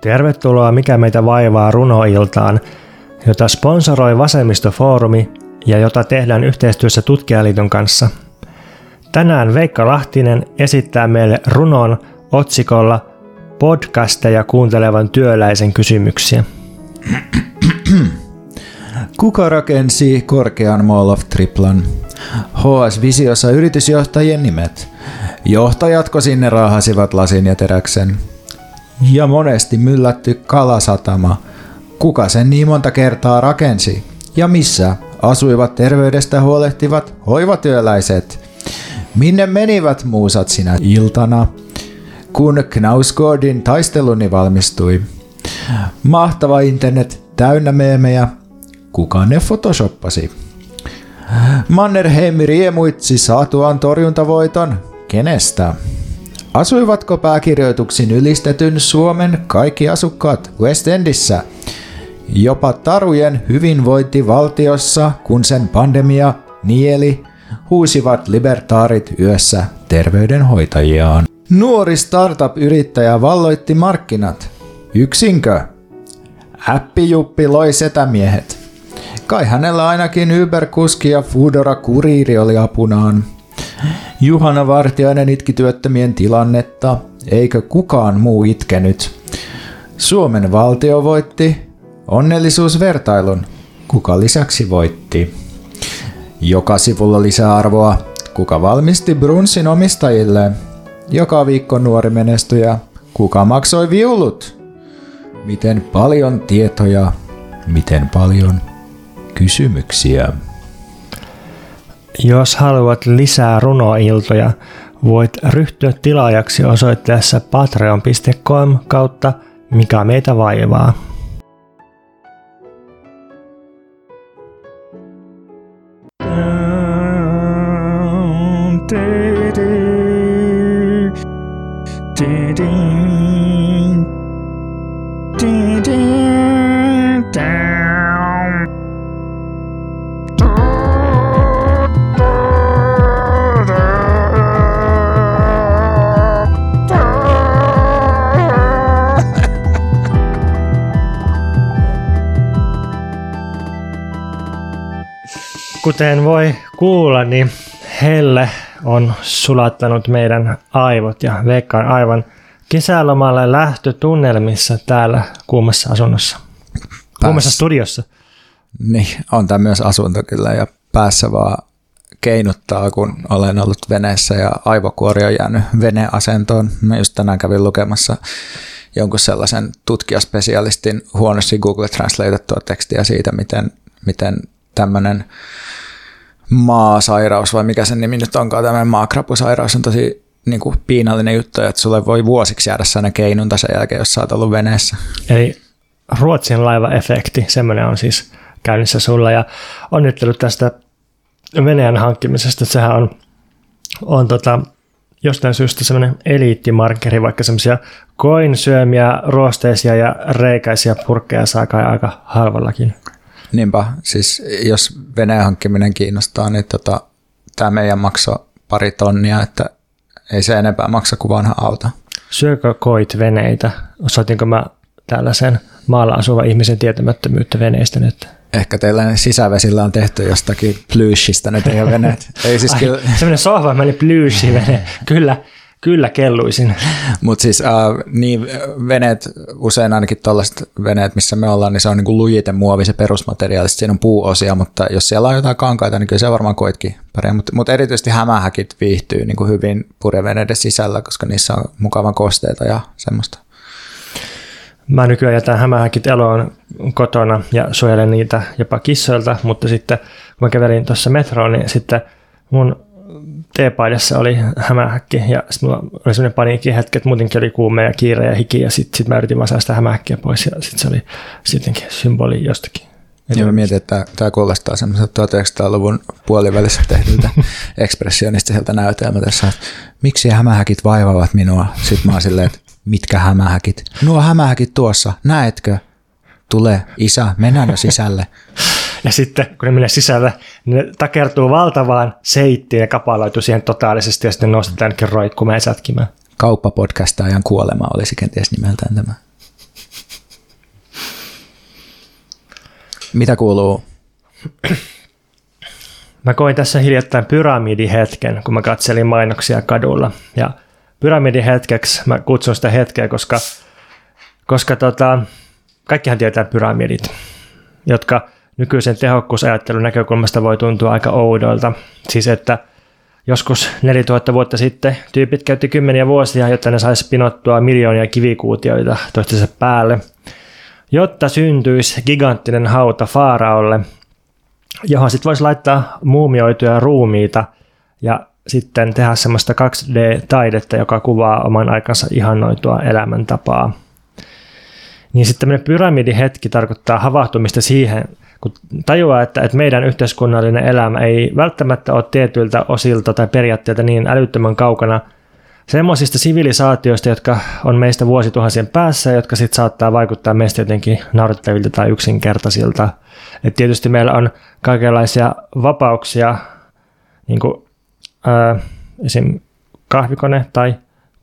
Tervetuloa Mikä meitä vaivaa runoiltaan, jota sponsoroi Vasemmistofoorumi ja jota tehdään yhteistyössä Tutkijaliiton kanssa. Tänään Veikka Lahtinen esittää meille runon otsikolla podcasteja kuuntelevan työläisen kysymyksiä. Kuka rakensi korkean Mall of Triplan? HS-visiossa yritysjohtajien nimet. Johtajatko sinne raahasivat lasin ja teräksen? Ja monesti myllätty kalasatama. Kuka sen niin monta kertaa rakensi? Ja missä asuivat terveydestä huolehtivat hoivatyöläiset? Minne menivät muusat sinä iltana, kun Knausgårdin taisteluni valmistui? Mahtava internet täynnä meemejä. Kuka ne photoshoppasi? Mannerheim riemuitsi saatuaan torjuntavoiton. Kenestä? Asuivatko pääkirjoituksin ylistetyn Suomen kaikki asukkaat West Endissä? Jopa tarujen hyvinvointivaltiossa, kun sen pandemia nieli, huusivat libertaarit yössä terveydenhoitajiaan. Nuori startup-yrittäjä valloitti markkinat. Yksinkö? Appijuppi loi setämiehet. Kai hänellä ainakin Uber-kuski ja Foodora kuriiri oli apunaan. Juhana Vartiainen itki työttömien tilannetta, eikö kukaan muu itkenyt. Suomen valtio voitti onnellisuusvertailun. Kuka lisäksi voitti? Joka sivulla lisäarvoa. Kuka valmisti Brunsin omistajille? Joka viikko nuori menestyjä. Kuka maksoi viulut? Miten paljon tietoja, miten paljon kysymyksiä. Jos haluat lisää runoiltoja, voit ryhtyä tilaajaksi osoitteessa patreon.com kautta mikä meitä vaivaa. Kuten voi kuulla, niin Helle on sulattanut meidän aivot ja Veikka on aivan kesälomalle lähtötunnelmissa täällä kuumassa asunnossa. Kuumassa studiossa. Niin, on tämä myös asunto kyllä ja päässä vaan keinuttaa, kun olen ollut veneessä ja aivokuori on jäänyt veneasentoon. Mä just tänään kävin lukemassa jonkun sellaisen tutkijaspesialistin huonosti Google Translatettua tekstiä siitä, miten, miten tämmöinen maasairaus vai mikä sen nimi nyt onkaan, tämmöinen maakrapusairaus on tosi niin kuin piinallinen juttu, että sulle voi vuosiksi jäädä sellainen keinunta sen jälkeen, jos sä oot ollut veneessä. Eli Ruotsin laiva-efekti, semmoinen on siis käynnissä sulla ja onnittelut tästä veneen hankkimisesta, että sehän on, on tota, jostain syystä semmoinen eliittimarkkeri, vaikka semmoisia koinsyömiä, ruosteisia ja reikäisiä purkkeja saa kai aika halvallakin. Niinpä, siis jos veneen hankkiminen kiinnostaa, niin tota, tämä meidän maksoi pari tonnia, että ei se enempää maksa kuin vanha auto. Syökö koit veneitä? Osoitinko mä tällaisen maalla asuva ihmisen tietämättömyyttä veneistä nyt? Ehkä teillä sisävesillä on tehty jostakin plyshistä ne teidän veneet. Ei siis kyllä... Semmoinen sohva, plyshi vene. kyllä, Kyllä kelluisin. Mutta siis äh, niin veneet, usein ainakin tällaiset veneet, missä me ollaan, niin se on niin lujite muovi se perusmateriaali, siinä on puuosia, mutta jos siellä on jotain kankaita, niin kyllä se varmaan koitkin pärjää. Mutta mut erityisesti hämähäkit viihtyy niin kuin hyvin purjeveneiden sisällä, koska niissä on mukavan kosteita ja semmoista. Mä nykyään jätän hämähäkit eloon kotona ja suojelen niitä jopa kissoilta, mutta sitten kun mä kävelin tuossa metroon, niin sitten mun teepaidassa oli hämähäkki ja sitten mulla oli sellainen paniikki hetki, että muutenkin oli kuume ja kiire ja hiki ja sitten sit mä yritin vaan sitä hämähäkkiä pois ja sitten se oli sittenkin symboli jostakin. Joo, mä mietin, että tämä kuulostaa semmoiselta 1900-luvun puolivälissä tehdyltä ekspressionistiselta näytelmältä, että miksi hämähäkit vaivaavat minua? Sitten mä oon silleen, että mitkä hämähäkit? Nuo hämähäkit tuossa, näetkö? Tule, isä, mennään jo sisälle. Ja sitten kun ne menee sisälle, niin ne takertuu valtavaan seittiin ja kapaloituu siihen totaalisesti ja sitten nostetaan ja sätkimään. Kauppapodcastaajan kuolema olisi kenties nimeltään tämä. Mitä kuuluu? Mä koin tässä hiljattain pyramidihetken, kun mä katselin mainoksia kadulla. Ja pyramidihetkeksi mä kutsun sitä hetkeä, koska, koska tota, kaikkihan tietää pyramidit, jotka nykyisen tehokkuusajattelun näkökulmasta voi tuntua aika oudolta. Siis että joskus 4000 vuotta sitten tyypit käytti kymmeniä vuosia, jotta ne saisi pinottua miljoonia kivikuutioita toistensa päälle, jotta syntyisi giganttinen hauta Faaraolle, johon sitten voisi laittaa muumioituja ruumiita ja sitten tehdä semmoista 2D-taidetta, joka kuvaa oman aikansa ihannoitua elämäntapaa. Niin sitten tämmöinen pyramidihetki tarkoittaa havahtumista siihen, kun tajuaa, että, että meidän yhteiskunnallinen elämä ei välttämättä ole tietyiltä osilta tai periaatteilta niin älyttömän kaukana semmoisista sivilisaatioista, jotka on meistä vuosituhansien päässä, jotka sitten saattaa vaikuttaa meistä jotenkin naurettavilta tai yksinkertaisilta. Et tietysti meillä on kaikenlaisia vapauksia, niin kuin, ää, esim. kahvikone tai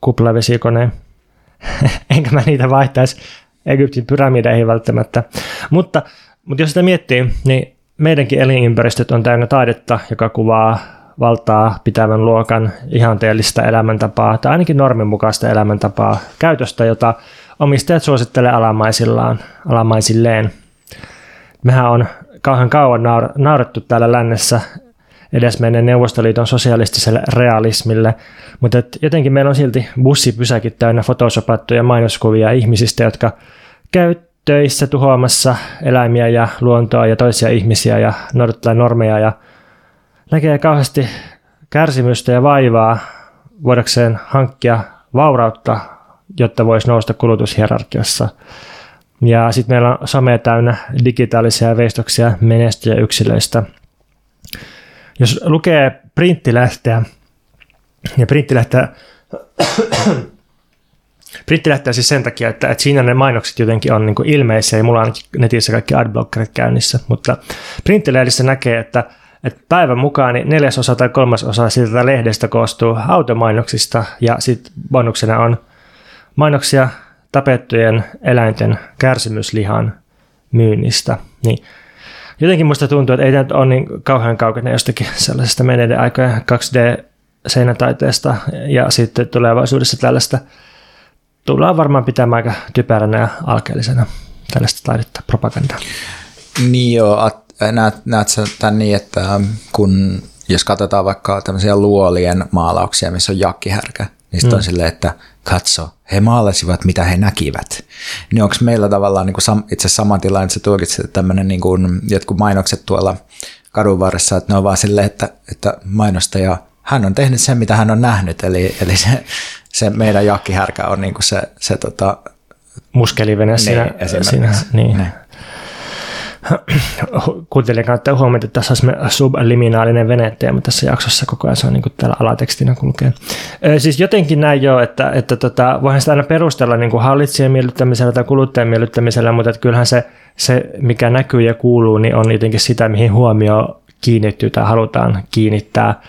kuplavesikone. Enkä mä niitä vaihtaisi Egyptin pyramideihin välttämättä. Mutta mutta jos sitä miettii, niin meidänkin elinympäristöt on täynnä taidetta, joka kuvaa valtaa pitävän luokan ihanteellista elämäntapaa tai ainakin normin mukaista elämäntapaa käytöstä, jota omistajat suosittelee alamaisillaan, alamaisilleen. Mehän on kauhean kauan naurettu täällä lännessä edesmenneen Neuvostoliiton sosialistiselle realismille, mutta et jotenkin meillä on silti bussipysäkit täynnä photoshopattuja mainoskuvia ihmisistä, jotka käy töissä tuhoamassa eläimiä ja luontoa ja toisia ihmisiä ja noudattaa normeja ja näkee kauheasti kärsimystä ja vaivaa voidakseen hankkia vaurautta, jotta voisi nousta kulutushierarkiassa. Ja sitten meillä on some täynnä digitaalisia veistoksia yksilöistä. Jos lukee printtilähteä, ja printtilähteä Britti lähtee siis sen takia, että, että siinä ne mainokset jotenkin on niin ilmeisiä ja mulla on netissä kaikki adblockerit käynnissä, mutta printtilehdissä näkee, että, että päivän mukaan niin neljäsosa tai kolmasosa siitä lehdestä koostuu automainoksista ja sitten bonuksena on mainoksia tapettujen eläinten kärsimyslihan myynnistä. Niin jotenkin musta tuntuu, että ei tämä ole niin kauhean kaukana jostakin sellaisesta menneiden aikojen 2D-seinätaiteesta ja sitten tulevaisuudessa tällaista tullaan varmaan pitämään aika typeränä ja alkeellisena tällaista taidetta, propagandaa. Niin joo, näet, näet sä tämän niin, että kun jos katsotaan vaikka tämmöisiä luolien maalauksia, missä on jakkihärkä, niin sitten mm. on silleen, että katso, he maalasivat mitä he näkivät. Niin onko meillä tavallaan niin kuin itse sama tilanne, että sä tulkitset, että tämmöinen niin kuin, jotkut mainokset tuolla kadun varressa, että ne on vaan silleen, että, että mainostaja, hän on tehnyt sen, mitä hän on nähnyt, eli, eli se se meidän jakkihärkä on niin kuin se, se tota, muskelivene niin, siinä, siinä niin. niin. Kuuntelijan kannattaa huomata, että tässä on subliminaalinen veneteema tässä jaksossa koko ajan, se on niin kuin täällä alatekstinä kulkee. Siis jotenkin näin jo, että, että tota, voihan sitä aina perustella niin kuin hallitsijan miellyttämisellä tai kuluttajan miellyttämisellä, mutta että kyllähän se, se, mikä näkyy ja kuuluu, niin on jotenkin sitä, mihin huomio kiinnittyy tai halutaan kiinnittää.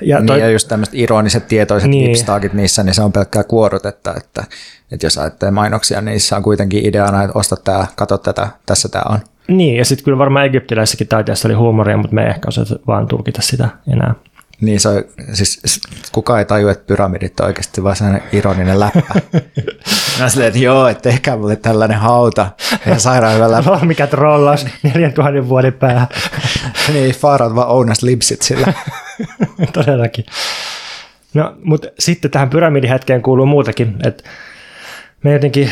Ja, niin, toi, niin, ja just tämmöiset ironiset tietoiset niin. lipstaakit niissä, niin se on pelkkää kuorutetta, että, että jos ajattelee mainoksia, niin niissä on kuitenkin ideana, että osta tämä, katso tätä, tässä tämä on. Niin, ja sitten kyllä varmaan egyptiläisessäkin taiteessa oli huumoria, mutta me ei ehkä osata vaan tulkita sitä enää. Niin, se on, siis kukaan ei tajua, että pyramidit on oikeasti vaan sellainen ironinen läppä. Mä silleen, että joo, että tehkää mulle tällainen hauta ja sairaan hyvä läppä. Oh, mikä trollaus neljän tuhannen vuoden päähän. niin, faarat vaan ounas lipsit sillä. Todellakin. No, mutta sitten tähän pyramidihetkeen kuuluu muutakin, että me jotenkin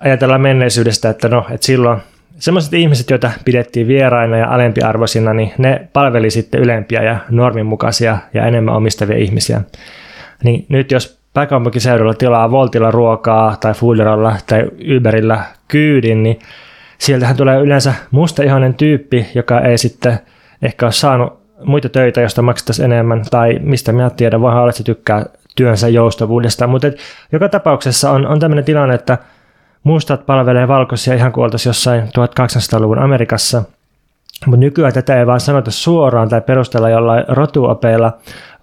ajatellaan menneisyydestä, että no, että silloin semmoiset ihmiset, joita pidettiin vieraina ja alempiarvoisina, niin ne palveli sitten ylempiä ja norminmukaisia ja enemmän omistavia ihmisiä. Niin nyt jos pääkaupunkiseudulla tilaa Voltilla ruokaa tai Fooderolla tai Uberillä kyydin, niin sieltähän tulee yleensä musta ihanen tyyppi, joka ei sitten ehkä ole saanut muita töitä, joista maksettaisiin enemmän, tai mistä minä tiedän, olla, että se tykkää työnsä joustavuudesta, mutta joka tapauksessa on, on tämmöinen tilanne, että mustat palvelee valkoisia ihan kuin oltaisiin jossain 1800-luvun Amerikassa, mutta nykyään tätä ei vaan sanota suoraan tai perustella jollain rotuopeilla,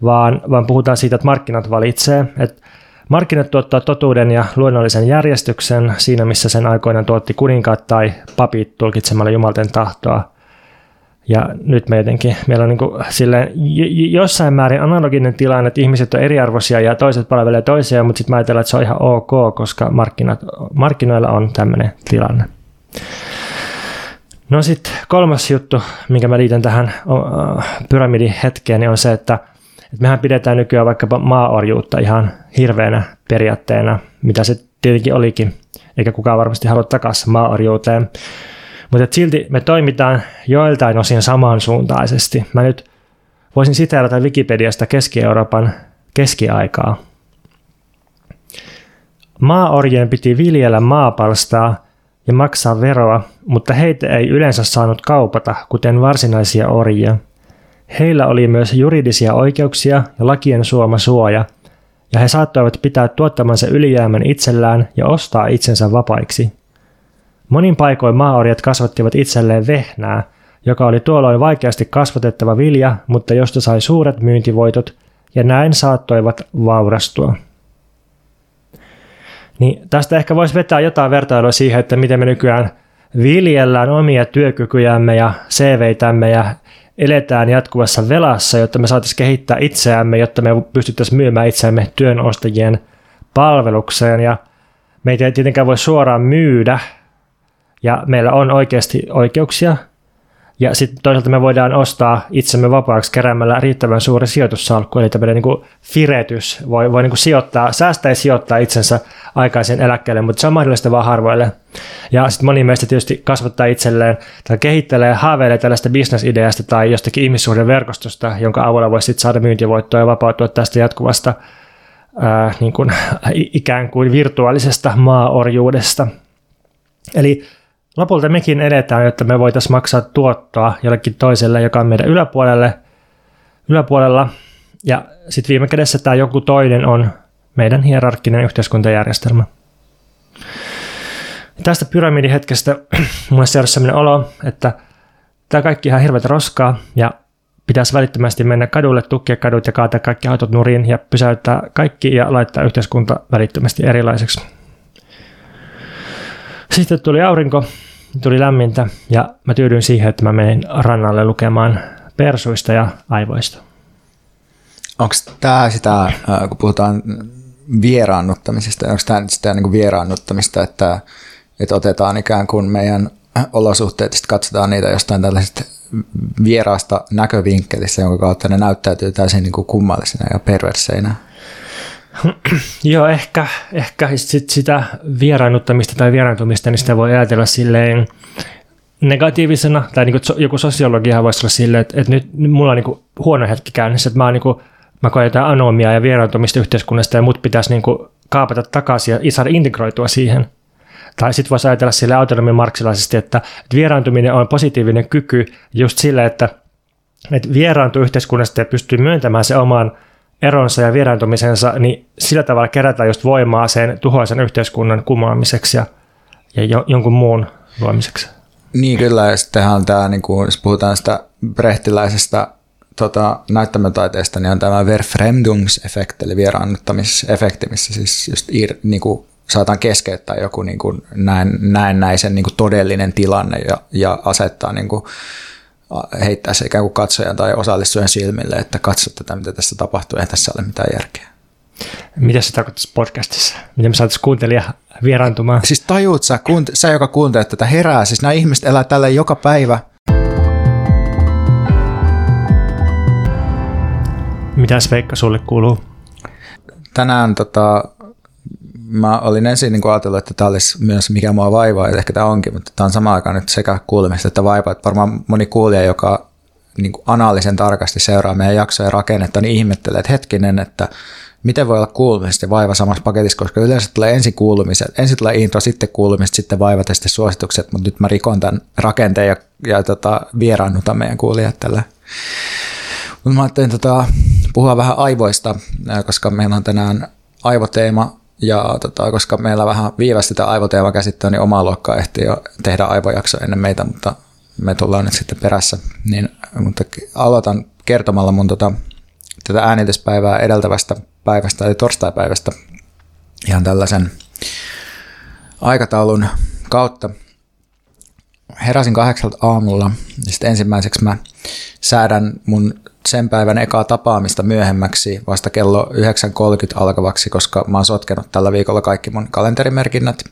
vaan, vaan puhutaan siitä, että markkinat valitsee, että Markkinat tuottaa totuuden ja luonnollisen järjestyksen siinä, missä sen aikoinaan tuotti kuninkaat tai papit tulkitsemalla jumalten tahtoa. Ja nyt me jotenkin, meillä on niin kuin silleen, jossain määrin analoginen tilanne, että ihmiset on eriarvoisia ja toiset palvelee toisiaan, mutta sitten mä ajatellaan, että se on ihan ok, koska markkinat, markkinoilla on tämmöinen tilanne. No sitten kolmas juttu, minkä mä liitän tähän pyramidin hetkeen, niin on se, että, että mehän pidetään nykyään vaikkapa maaorjuutta ihan hirveänä periaatteena, mitä se tietenkin olikin, eikä kukaan varmasti halua takaisin maaorjuuteen. Mutta silti me toimitaan joiltain osin samansuuntaisesti. Mä nyt voisin siteerata Wikipediasta Keski-Euroopan keskiaikaa. Maaorjien piti viljellä maapalstaa ja maksaa veroa, mutta heitä ei yleensä saanut kaupata, kuten varsinaisia orjia. Heillä oli myös juridisia oikeuksia ja lakien suoma suoja, ja he saattoivat pitää tuottamansa ylijäämän itsellään ja ostaa itsensä vapaiksi. Monin paikoin maaorjat kasvattivat itselleen vehnää, joka oli tuolloin vaikeasti kasvatettava vilja, mutta josta sai suuret myyntivoitot, ja näin saattoivat vaurastua. Niin tästä ehkä voisi vetää jotain vertailua siihen, että miten me nykyään viljellään omia työkykyjämme ja CVtämme ja eletään jatkuvassa velassa, jotta me saataisiin kehittää itseämme, jotta me pystyttäisiin myymään itseämme työnostajien palvelukseen. Ja meitä ei tietenkään voi suoraan myydä, ja meillä on oikeasti oikeuksia ja sitten toisaalta me voidaan ostaa itsemme vapaaksi keräämällä riittävän suuri sijoitussalkku, eli tämmöinen niin firetys, voi, voi niin sijoittaa, säästää ja sijoittaa itsensä aikaisen eläkkeelle, mutta se on mahdollista vaan harvoille. Ja sitten moni meistä tietysti kasvattaa itselleen tai kehittelee, haaveilee tällaista bisnesideasta tai jostakin ihmissuhdeverkostosta, jonka avulla voisi sitten saada myyntivoittoa ja vapautua tästä jatkuvasta ää, niin kuin, ikään kuin virtuaalisesta maaorjuudesta. Eli lopulta mekin edetään, jotta me voitaisiin maksaa tuottoa jollekin toiselle, joka on meidän yläpuolelle, yläpuolella. Ja sitten viime kädessä tämä joku toinen on meidän hierarkkinen yhteiskuntajärjestelmä. Tästä pyramidihetkestä mulle seurasi sellainen olo, että tämä kaikki ihan hirveät roskaa ja pitäisi välittömästi mennä kadulle, tukkia kadut ja kaataa kaikki autot nurin ja pysäyttää kaikki ja laittaa yhteiskunta välittömästi erilaiseksi. Sitten tuli aurinko tuli lämmintä ja mä tyydyin siihen, että mä menin rannalle lukemaan persuista ja aivoista. Onko tämä sitä, äh, kun puhutaan vieraannuttamisesta, onko tämä sitä niin kuin vieraannuttamista, että, että otetaan ikään kuin meidän olosuhteet ja katsotaan niitä jostain tällaisesta vieraasta näkövinkkelistä, jonka kautta ne näyttäytyy täysin niin kuin kummallisina ja perverseinä? Joo, ehkä, ehkä sit sitä vieraannuttamista tai vieraantumista, niin sitä voi ajatella silleen negatiivisena, tai niin kuin joku sosiologia voisi olla silleen, että, että nyt, mulla on niin huono hetki käynnissä, että mä, niin kuin, mä koen jotain anomiaa ja vieraantumista yhteiskunnasta ja mut pitäisi niin kuin kaapata takaisin ja saada integroitua siihen. Tai sitten voisi ajatella sille autonomi marksilaisesti, että, että vieraantuminen on positiivinen kyky just sille, että, että vieraantuu yhteiskunnasta ja pystyy myöntämään se oman eronsa ja vieraantumisensa, niin sillä tavalla kerätään just voimaa sen tuhoisen yhteiskunnan kumoamiseksi ja, ja jo, jonkun muun luomiseksi. Niin kyllä, ja sittenhän tämä, niin kuin, jos puhutaan sitä brehtiläisestä tota, näyttämötaiteesta, niin on tämä Verfremdungseffekt, eli vieraannuttamisefekti, missä siis just ir, niin kuin, saataan keskeyttää joku niin kuin näin, näennäisen niin kuin todellinen tilanne ja, ja asettaa niin kuin, heittää se ikään kuin katsojan tai osallistujan silmille, että katso tätä, mitä tässä tapahtuu, ei tässä ole mitään järkeä. Mitä se tarkoittaisi podcastissa? Miten me saataisiin kuuntelija vieraantumaan? Siis tajuut sä, kuunte- sä joka kuuntelet tätä herää, siis nämä ihmiset elää tällä joka päivä. Mitä Veikka sulle kuuluu? Tänään tota, mä olin ensin niin ajatellut, että tämä olisi myös mikä mua vaivaa, ja ehkä tämä onkin, mutta tämä on samaan aikaan nyt sekä kuulemista että vaivaa. Että varmaan moni kuulija, joka niin kuin tarkasti seuraa meidän jaksojen rakennetta, niin ihmettelee, että hetkinen, että miten voi olla kuulumiset ja vaiva samassa paketissa, koska yleensä tulee ensin kuulumiset, ensin tulee intro, sitten kuulumiset, sitten vaivat ja sitten suositukset, mutta nyt mä rikon tämän rakenteen ja, ja tota, vieraannutan meidän kuulijat tällä. Mutta mä ajattelin tota, puhua vähän aivoista, koska meillä on tänään aivoteema ja tota, koska meillä vähän viivästetään aivoteemakäsittelyä, niin omaa luokkaa ehtii jo tehdä aivojakso ennen meitä, mutta me tullaan nyt sitten perässä. Niin, mutta aloitan kertomalla mun tota, tätä äänityspäivää edeltävästä päivästä, eli torstaipäivästä. ihan tällaisen aikataulun kautta. Heräsin kahdeksalta aamulla ja sitten ensimmäiseksi mä säädän mun sen päivän ekaa tapaamista myöhemmäksi vasta kello 9.30 alkavaksi, koska mä oon sotkenut tällä viikolla kaikki mun kalenterimerkinnät.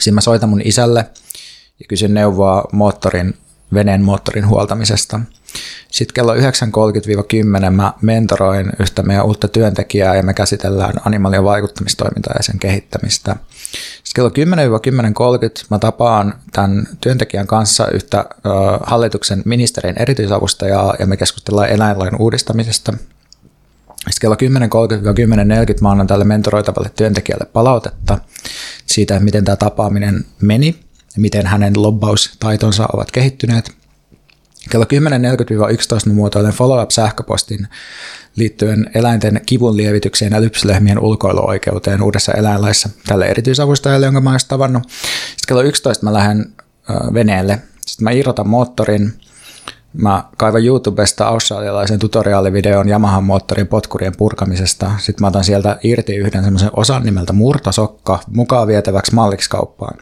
Siinä mä soitan mun isälle ja kysyn neuvoa moottorin, veneen moottorin huoltamisesta. Sitten kello 9.30-10 mä mentoroin yhtä meidän uutta työntekijää ja me käsitellään animalian vaikuttamistoimintaa ja sen kehittämistä. Kello 10-10.30 mä tapaan tämän työntekijän kanssa yhtä hallituksen ministerin erityisavustajaa ja me keskustellaan eläinlain uudistamisesta. Sitten kello 10.30-10.40 mä annan tälle mentoroitavalle työntekijälle palautetta siitä, miten tämä tapaaminen meni ja miten hänen lobbaustaitonsa ovat kehittyneet. Kello 10.40-11 mä muotoilen follow-up-sähköpostin liittyen eläinten kivun lievitykseen ja lypsylehmien ulkoiluoikeuteen uudessa eläinlaissa tälle erityisavustajalle, jonka mä olen tavannut. Sitten kello 11 mä lähden veneelle. Sitten mä irrotan moottorin. Mä kaivan YouTubesta australialaisen tutoriaalivideon Yamahan moottorin potkurien purkamisesta. Sitten mä otan sieltä irti yhden semmoisen osan nimeltä murtosokka mukaan vietäväksi malliksi kauppaan.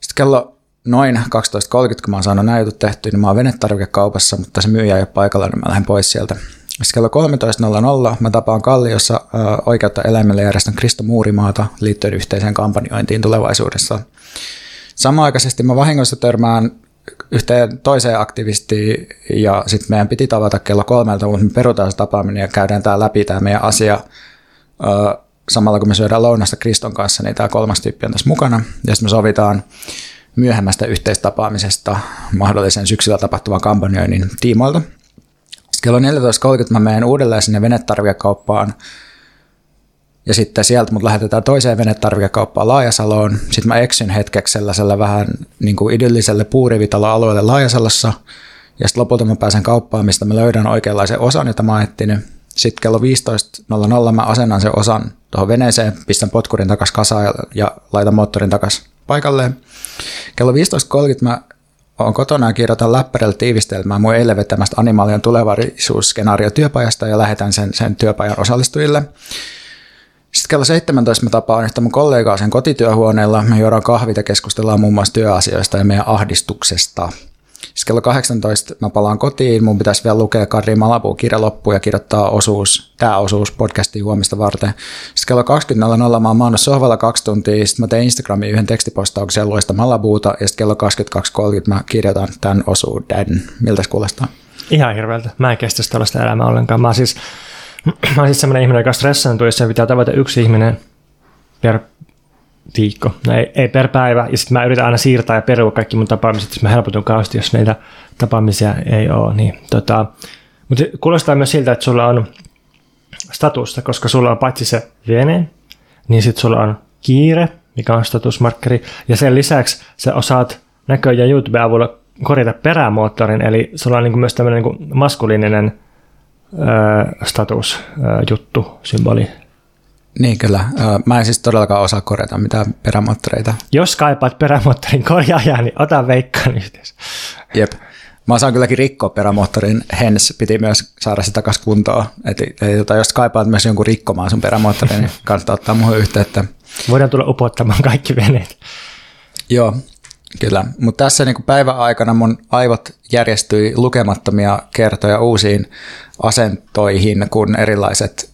Sitten kello noin 12.30, kun mä oon saanut nämä jutut tehtyä, niin mä oon venetarvikekaupassa, mutta se myyjä ei ole paikalla, niin mä lähden pois sieltä. Sitten kello 13.00 mä tapaan Kalliossa oikeutta eläimelle järjestön Kristo Muurimaata liittyen yhteiseen kampanjointiin tulevaisuudessa. Samanaikaisesti mä vahingossa törmään yhteen toiseen aktivistiin ja sitten meidän piti tavata kello kolmelta, mutta me perutaan se tapaaminen ja käydään tää läpi tämä meidän asia samalla kun me syödään lounasta Kriston kanssa, niin tämä kolmas tyyppi on tässä mukana. Ja sitten me sovitaan myöhemmästä yhteistapaamisesta mahdollisen syksyllä tapahtuvan kampanjoinnin tiimoilta. Kello 14.30 mä menen uudelleen sinne venetarvikekauppaan ja sitten sieltä mut lähetetään toiseen venetarvikekauppaan Laajasaloon. Sitten mä eksyn hetkeksi sellaisella vähän niin kuin idylliselle puurivitalo-alueelle Laajasalossa. Ja sitten lopulta mä pääsen kauppaan, mistä mä löydän oikeanlaisen osan, jota mä oon. Sitten kello 15.00 mä asennan sen osan tuohon veneeseen, pistän potkurin takas kasaan ja, ja laitan moottorin takas paikalleen. Kello 15.30 mä oon kotona ja kirjoitan läppärillä tiivistelmää mun eilen vetämästä animaalian tulevaisuusskenaario työpajasta ja lähetän sen, sen työpajan osallistujille. Sitten kello 17 mä tapaan yhtä mun kollegaa sen kotityöhuoneella. Me juodaan kahvit ja keskustellaan muun muassa työasioista ja meidän ahdistuksesta. Sitten kello 18 mä palaan kotiin, mun pitäisi vielä lukea Karri Malapuun kirja loppuun ja kirjoittaa osuus, tämä osuus podcastiin huomista varten. Sitten kello 20.00 mä oon maannut sohvalla kaksi tuntia, sitten mä teen Instagramiin yhden tekstipostauksen luista Malabuuta ja sitten kello 22.30 mä kirjoitan tämän osuuden. Miltä se kuulostaa? Ihan hirveältä. Mä en kestä tällaista elämää ollenkaan. Mä siis, mä siis sellainen ihminen, joka stressaantuu, jos pitää tavata yksi ihminen per viikko. No ei, ei per päivä. Ja sitten mä yritän aina siirtää ja perua kaikki mun tapaamiset, jos mä helpotun kausti, jos näitä tapaamisia ei ole. Niin, tota, mutta kuulostaa myös siltä, että sulla on statusta, koska sulla on paitsi se vene, niin sitten sulla on kiire, mikä on statusmarkkeri, ja sen lisäksi sä osaat näköjään YouTube-avulla korjata perämoottorin, eli sulla on niin myös tämmöinen niin maskuliininen statusjuttu, symboli. Niin kyllä. Mä en siis todellakaan osaa korjata mitään perämoottoreita. Jos kaipaat perämoottorin korjaajaa, niin ota veikkaan yhteys. Jep. Mä osaan kylläkin rikkoa perämoottorin, hens piti myös saada sitä takaisin kuntoon. Et, et, et, jos kaipaat myös jonkun rikkomaan sun perämoottorin, niin kannattaa ottaa muuhun yhteyttä. Voidaan tulla upottamaan kaikki veneet. Joo, kyllä. Mutta tässä niin päivän aikana mun aivot järjestyi lukemattomia kertoja uusiin asentoihin, kun erilaiset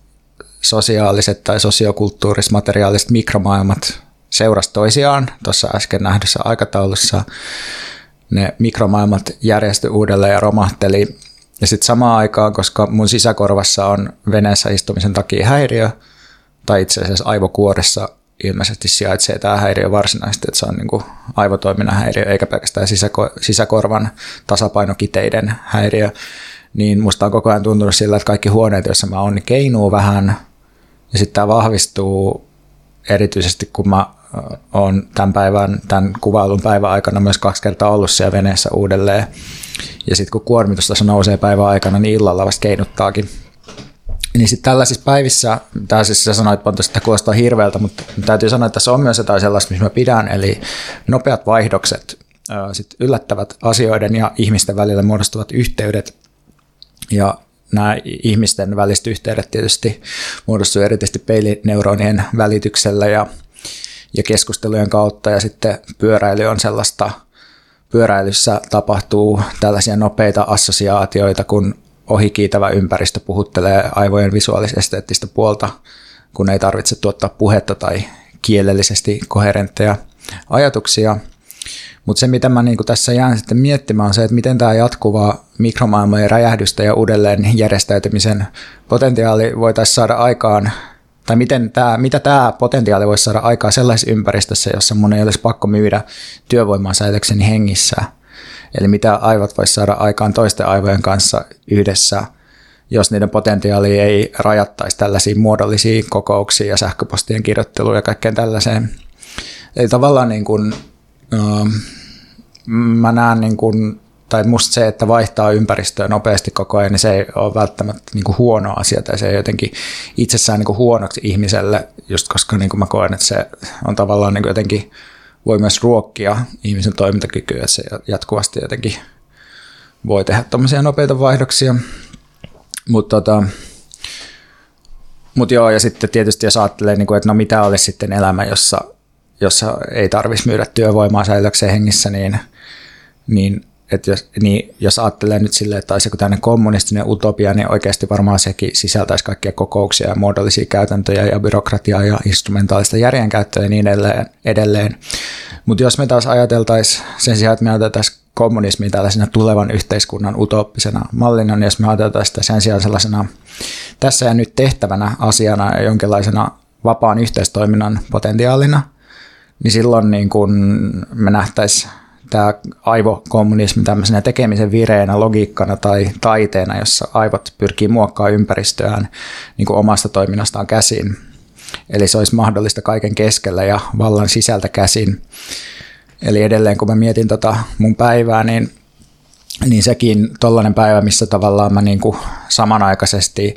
sosiaaliset tai sosiokulttuuriset materiaaliset mikromaailmat seurasi toisiaan tuossa äsken nähdyssä aikataulussa. Ne mikromaailmat järjestyi uudelleen ja romahteli. Ja sitten samaan aikaan, koska mun sisäkorvassa on veneessä istumisen takia häiriö, tai itse asiassa aivokuoressa ilmeisesti sijaitsee tämä häiriö varsinaisesti, että se on niin kuin aivotoiminnan häiriö, eikä pelkästään sisäko- sisäkorvan tasapainokiteiden häiriö, niin musta on koko ajan tuntunut sillä, että kaikki huoneet, joissa mä oon, niin keinuu vähän, ja sitten tämä vahvistuu erityisesti, kun mä oon tämän päivän, tämän kuvailun päivän aikana myös kaksi kertaa ollut siellä veneessä uudelleen. Ja sitten kun kuormitus tässä nousee päivän aikana, niin illalla vasta keinuttaakin. Niin sitten tällaisissa päivissä, tämä siis sä sanoit Pontus, että kuulostaa hirveältä, mutta täytyy sanoa, että tässä on myös jotain sellaista, missä mä pidän, eli nopeat vaihdokset, sit yllättävät asioiden ja ihmisten välillä muodostuvat yhteydet. Ja nämä ihmisten väliset yhteydet tietysti muodostuu erityisesti peilineuronien välityksellä ja, ja keskustelujen kautta ja sitten pyöräily on sellaista, pyöräilyssä tapahtuu tällaisia nopeita assosiaatioita, kun ohikiitävä ympäristö puhuttelee aivojen visuaalis-esteettistä puolta, kun ei tarvitse tuottaa puhetta tai kielellisesti koherentteja ajatuksia. Mutta se, mitä mä niinku tässä jään sitten miettimään, on se, että miten tämä jatkuva mikromaailmojen räjähdystä ja uudelleen järjestäytymisen potentiaali voitaisiin saada aikaan, tai miten tää, mitä tämä potentiaali voisi saada aikaan sellaisessa ympäristössä, jossa mun ei olisi pakko myydä työvoimaa säilykseni hengissä. Eli mitä aivot voisi saada aikaan toisten aivojen kanssa yhdessä, jos niiden potentiaali ei rajattaisi tällaisiin muodollisiin kokouksiin ja sähköpostien kirjoitteluun ja kaikkeen tällaiseen. Eli tavallaan niin kuin, uh, mä näen niin kuin, tai musta se, että vaihtaa ympäristöä nopeasti koko ajan, niin se ei ole välttämättä niin kuin huono asia tai se ei jotenkin itsessään niin kuin huonoksi ihmiselle, just koska niin kuin mä koen, että se on tavallaan niin kuin jotenkin voi myös ruokkia ihmisen toimintakykyä, että se jatkuvasti jotenkin voi tehdä tuommoisia nopeita vaihdoksia. Mutta tota, mut joo, ja sitten tietysti jos ajattelee, niin kuin, että no mitä olisi sitten elämä, jossa, jossa ei tarvitsisi myydä työvoimaa säilyäkseen hengissä, niin, niin että jos, niin jos ajattelee nyt silleen, että olisi joku tämmöinen kommunistinen utopia, niin oikeasti varmaan sekin sisältäisi kaikkia kokouksia ja muodollisia käytäntöjä ja byrokratiaa ja instrumentaalista järjenkäyttöä ja niin edelleen. edelleen. Mutta jos me taas ajateltaisiin sen sijaan, että me ajateltaisiin kommunismia tällaisena tulevan yhteiskunnan utooppisena mallina, niin jos me ajateltaisiin sitä sen sijaan sellaisena tässä ja nyt tehtävänä asiana ja jonkinlaisena vapaan yhteistoiminnan potentiaalina, niin silloin niin kun me nähtäisiin tämä aivokommunismi tämmöisenä tekemisen vireenä, logiikkana tai taiteena, jossa aivot pyrkii muokkaamaan ympäristöään niin kuin omasta toiminnastaan käsin. Eli se olisi mahdollista kaiken keskellä ja vallan sisältä käsin. Eli edelleen kun mä mietin tota mun päivää, niin, niin sekin tollainen päivä, missä tavallaan mä niin kuin samanaikaisesti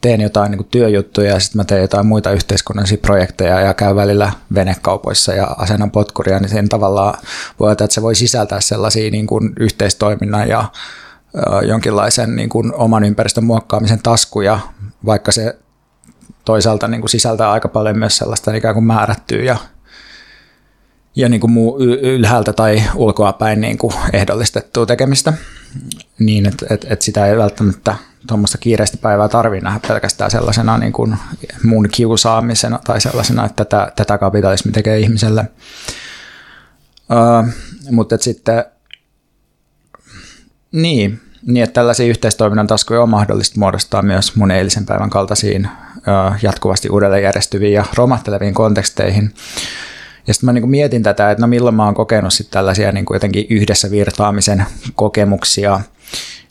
teen jotain niin kuin työjuttuja ja sitten mä teen jotain muita yhteiskunnallisia projekteja ja käyn välillä venekaupoissa ja asennan potkuria, niin sen tavallaan voi että se voi sisältää sellaisia niin kuin yhteistoiminnan ja jonkinlaisen niin kuin oman ympäristön muokkaamisen taskuja, vaikka se toisaalta niin kuin sisältää aika paljon myös sellaista ikään kuin määrättyä ja, ja niin kuin muu ylhäältä tai ulkoapäin niin kuin ehdollistettua tekemistä, niin että et, et sitä ei välttämättä tuommoista kiireistä päivää tarvii nähdä pelkästään sellaisena niin kuin mun kiusaamisena tai sellaisena, että tätä, tätä kapitalismi tekee ihmiselle. Uh, mutta sitten, niin, niin, että tällaisia yhteistoiminnan taskuja on mahdollista muodostaa myös mun eilisen päivän kaltaisiin uh, jatkuvasti uudelleen järjestyviin ja romahteleviin konteksteihin. Ja sitten mä niin mietin tätä, että no milloin mä oon kokenut sit tällaisia niin jotenkin yhdessä virtaamisen kokemuksia –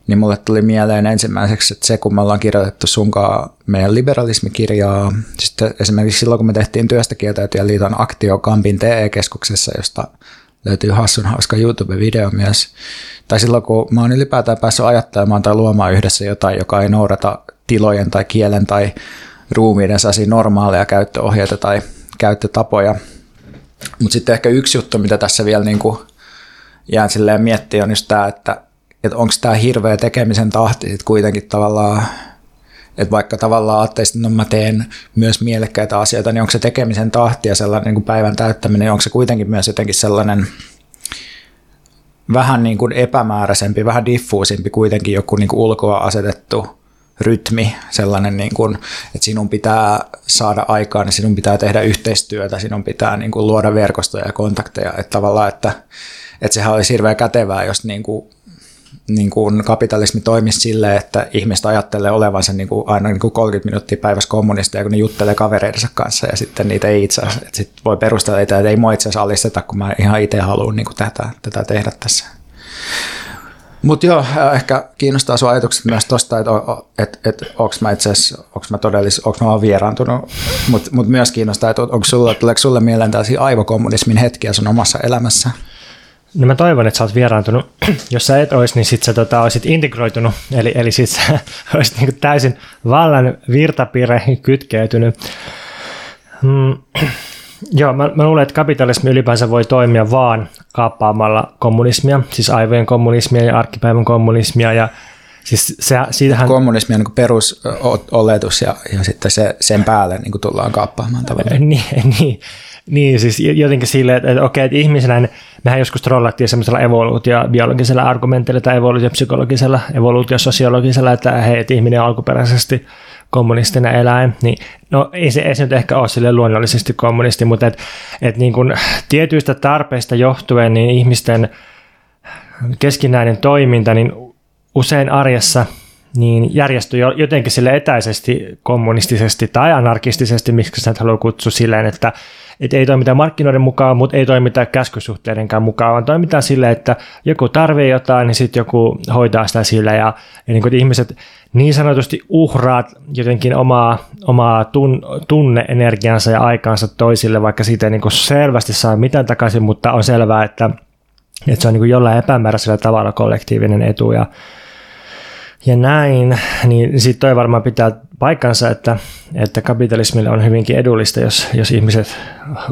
niin mulle tuli mieleen ensimmäiseksi, että se kun me ollaan kirjoitettu sunkaan meidän liberalismikirjaa, sitten esimerkiksi silloin kun me tehtiin työstä kieltäytyjän liiton aktio Kampin TE-keskuksessa, josta löytyy hassun hauska YouTube-video myös, tai silloin kun mä oon ylipäätään päässyt ajattelemaan tai luomaan yhdessä jotain, joka ei noudata tilojen tai kielen tai ruumiiden normaaleja käyttöohjeita tai käyttötapoja. Mutta sitten ehkä yksi juttu, mitä tässä vielä niin jään silleen miettiä, on just tämä, että että onko tämä hirveä tekemisen tahti sitten kuitenkin tavallaan, että vaikka tavallaan ajattelisin, että no mä teen myös mielekkäitä asioita, niin onko se tekemisen tahti ja sellainen niin kuin päivän täyttäminen, onko se kuitenkin myös jotenkin sellainen vähän niin kuin epämääräisempi, vähän diffuusimpi kuitenkin joku niin kuin ulkoa asetettu rytmi, sellainen, niin kuin, että sinun pitää saada aikaan, niin sinun pitää tehdä yhteistyötä, sinun pitää niin kuin luoda verkostoja ja kontakteja, että tavallaan, että, että sehän olisi hirveän kätevää, jos niin kuin niin kuin kapitalismi toimisi silleen, että ihmiset ajattelee olevansa niin kuin aina niin kuin 30 minuuttia päivässä kommunisteja, kun ne juttelee kavereidensa kanssa ja sitten niitä ei itse asiassa, että sit voi perustella, että ei mua itse asiassa alisteta, kun mä ihan itse haluan niin kuin tätä, tätä tehdä tässä. Mutta joo, ehkä kiinnostaa sun ajatukset myös tuosta, että et, et, onko mä itse onko mä todellis, onko mä vieraantunut, mutta mut myös kiinnostaa, että onko sulla, tuleeko sulle mieleen tällaisia aivokommunismin hetkiä sun omassa elämässä? No mä toivon, että sä oot vieraantunut. Jos sä et olisi, niin sit sä tota, olisit integroitunut, eli, eli sit sä olisit niin täysin vallan virtapiireihin kytkeytynyt. Mm, joo, mä, mä luulen, että kapitalismi ylipäänsä voi toimia vaan kaappaamalla kommunismia, siis aivojen kommunismia ja arkipäivän kommunismia ja Siis se, siitähän... Kommunismi on niin perusoletus ja, ja sitten se, sen päälle niin tullaan kaappaamaan tavallaan. Niin, niin, niin, siis jotenkin silleen, että, että okei, että ihmisenä, mehän joskus trollattiin semmoisella evoluutiobiologisella argumentilla tai evoluutiopsykologisella, evoluutiososiologisella, että hei, että ihminen on alkuperäisesti kommunistinen eläin, niin no ei se, ei se nyt ehkä ole sille luonnollisesti kommunisti, mutta et, et niin kuin tietyistä tarpeista johtuen niin ihmisten keskinäinen toiminta, niin usein arjessa niin järjestyy jotenkin sille etäisesti kommunistisesti tai anarkistisesti, miksi sä et halua kutsua silleen, että et ei toimita markkinoiden mukaan, mutta ei toimita käskysuhteidenkaan mukaan, vaan toimitaan silleen, että joku tarvii jotain, niin sitten joku hoitaa sitä sillä. Ja, ja niin kuin ihmiset niin sanotusti uhraat jotenkin omaa, omaa tun, tunneenergiansa ja aikaansa toisille, vaikka siitä ei niin kuin selvästi saa mitään takaisin, mutta on selvää, että, että se on niin kuin jollain epämääräisellä tavalla kollektiivinen etu. Ja ja näin, niin sitten toi varmaan pitää paikkansa, että, että kapitalismille on hyvinkin edullista, jos, jos ihmiset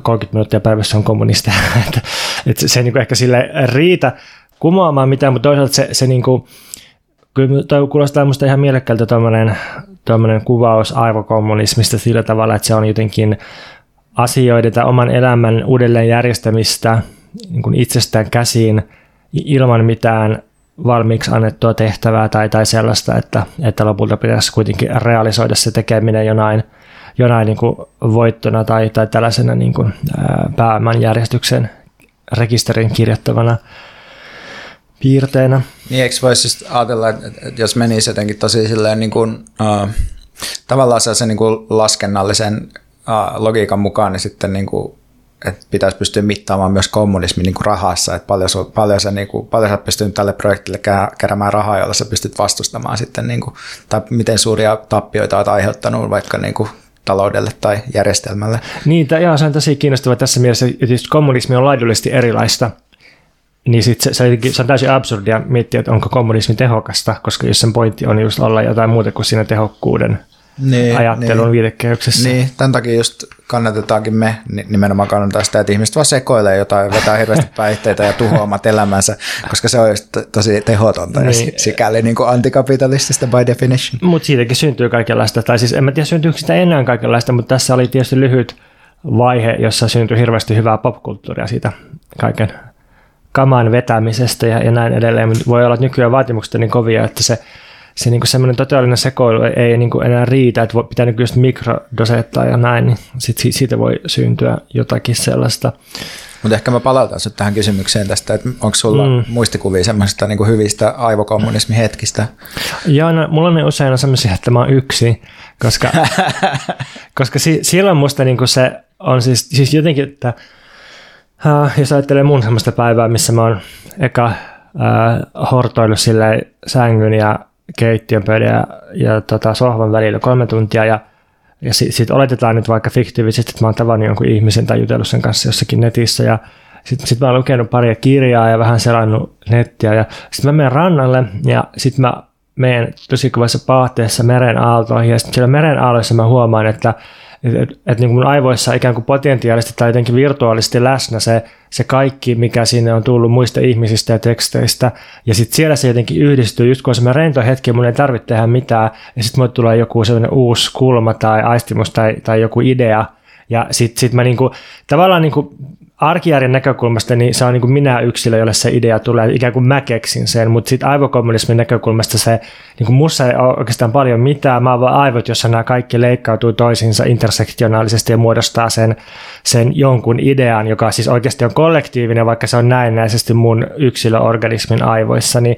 30 minuuttia päivässä on kommunisteja. että, että se ei niin ehkä sille riitä kumoamaan mitään, mutta toisaalta se, se niin kuin, kyllä toi kuulostaa minusta ihan mielekkäältä tuommoinen kuvaus aivokommunismista sillä tavalla, että se on jotenkin asioiden tai oman elämän uudelleen järjestämistä niin itsestään käsiin ilman mitään valmiiksi annettua tehtävää tai, tai sellaista, että, että lopulta pitäisi kuitenkin realisoida se tekeminen jonain, jonain niin kuin voittona tai, tai tällaisena niin kuin, ää, järjestyksen rekisterin kirjattavana piirteinä. Niin, eikö voisi siis ajatella, että, jos menisi jotenkin tosi silleen niin kuin, uh, tavallaan se niin kuin laskennallisen uh, logiikan mukaan, niin sitten niin kuin että pitäisi pystyä mittaamaan myös kommunismi niin kuin rahassa, että paljon, su, paljon, sä, niin kuin, paljon sä pystynyt tälle projektille keräämään rahaa, jolla sä pystyt vastustamaan sitten, niin kuin, tai miten suuria tappioita olet aiheuttanut vaikka niin kuin, taloudelle tai järjestelmälle. Niin, tämä se on tosi kiinnostava tässä mielessä, että jos kommunismi on laidullisesti erilaista, niin sit se, se, se on täysin absurdia miettiä, että onko kommunismi tehokasta, koska jos sen pointti on just olla jotain muuta kuin siinä tehokkuuden niin, ajattelun niin. viitekehyksessä. Niin, tämän takia just kannatetaankin me, nimenomaan kannatetaan sitä, että ihmiset vaan sekoilee jotain, vetää hirveästi päihteitä ja tuhoaa omat elämänsä, koska se on just tosi tehotonta niin. ja sikäli niin kuin antikapitalistista by definition. Mutta siitäkin syntyy kaikenlaista, tai siis en mä tiedä syntyykö sitä enää kaikenlaista, mutta tässä oli tietysti lyhyt vaihe, jossa syntyi hirveästi hyvää popkulttuuria siitä kaiken kaman vetämisestä ja, ja näin edelleen. Voi olla, että nykyään vaatimukset on niin kovia, että se se niin semmoinen totaalinen sekoilu ei niin kuin enää riitä, että pitää niin just mikrodosettaa ja näin, niin sit siitä voi syntyä jotakin sellaista. Mutta ehkä mä palautan sinut tähän kysymykseen tästä, että onko sulla mm. muistikuvia semmoisista niin hyvistä aivokommunismihetkistä? Joo, no, mulla on usein semmoisia, että mä oon yksi, koska, koska si, silloin musta niin se on siis, siis jotenkin, että uh, jos ajattelee mun semmoista päivää, missä mä oon eka uh, hortoillut sängyn ja keittiön pöydän ja, ja tota, sohvan välillä kolme tuntia ja, ja sitten sit oletetaan nyt vaikka fiktiivisesti, että mä oon tavannut jonkun ihmisen tai jutellut sen kanssa jossakin netissä ja sitten sit mä oon lukenut pari kirjaa ja vähän selannut nettiä ja sitten mä menen rannalle ja sitten mä menen tosi kuvassa paatteessa meren aaltoihin ja sitten siellä meren aalloissa mä huomaan, että että et, et niin mun aivoissa ikään kuin potentiaalisesti tai jotenkin virtuaalisesti läsnä se, se kaikki, mikä sinne on tullut muista ihmisistä ja teksteistä. Ja sitten siellä se jotenkin yhdistyy, just kun on semmoinen rento hetki, mun ei tarvitse tehdä mitään, ja sitten mulle tulee joku sellainen uusi kulma tai aistimus tai, tai joku idea, ja sitten sit mä niinku, tavallaan niinku arkijärjen näkökulmasta niin se on niin kuin minä yksilö, jolle se idea tulee, ikään kuin mä keksin sen, mutta sitten aivokommunismin näkökulmasta se, niin kuin mussa ei ole oikeastaan paljon mitään, mä oon vaan aivot, jossa nämä kaikki leikkautuu toisiinsa intersektionaalisesti ja muodostaa sen, sen jonkun idean, joka siis oikeasti on kollektiivinen, vaikka se on näennäisesti mun yksilöorganismin aivoissa, niin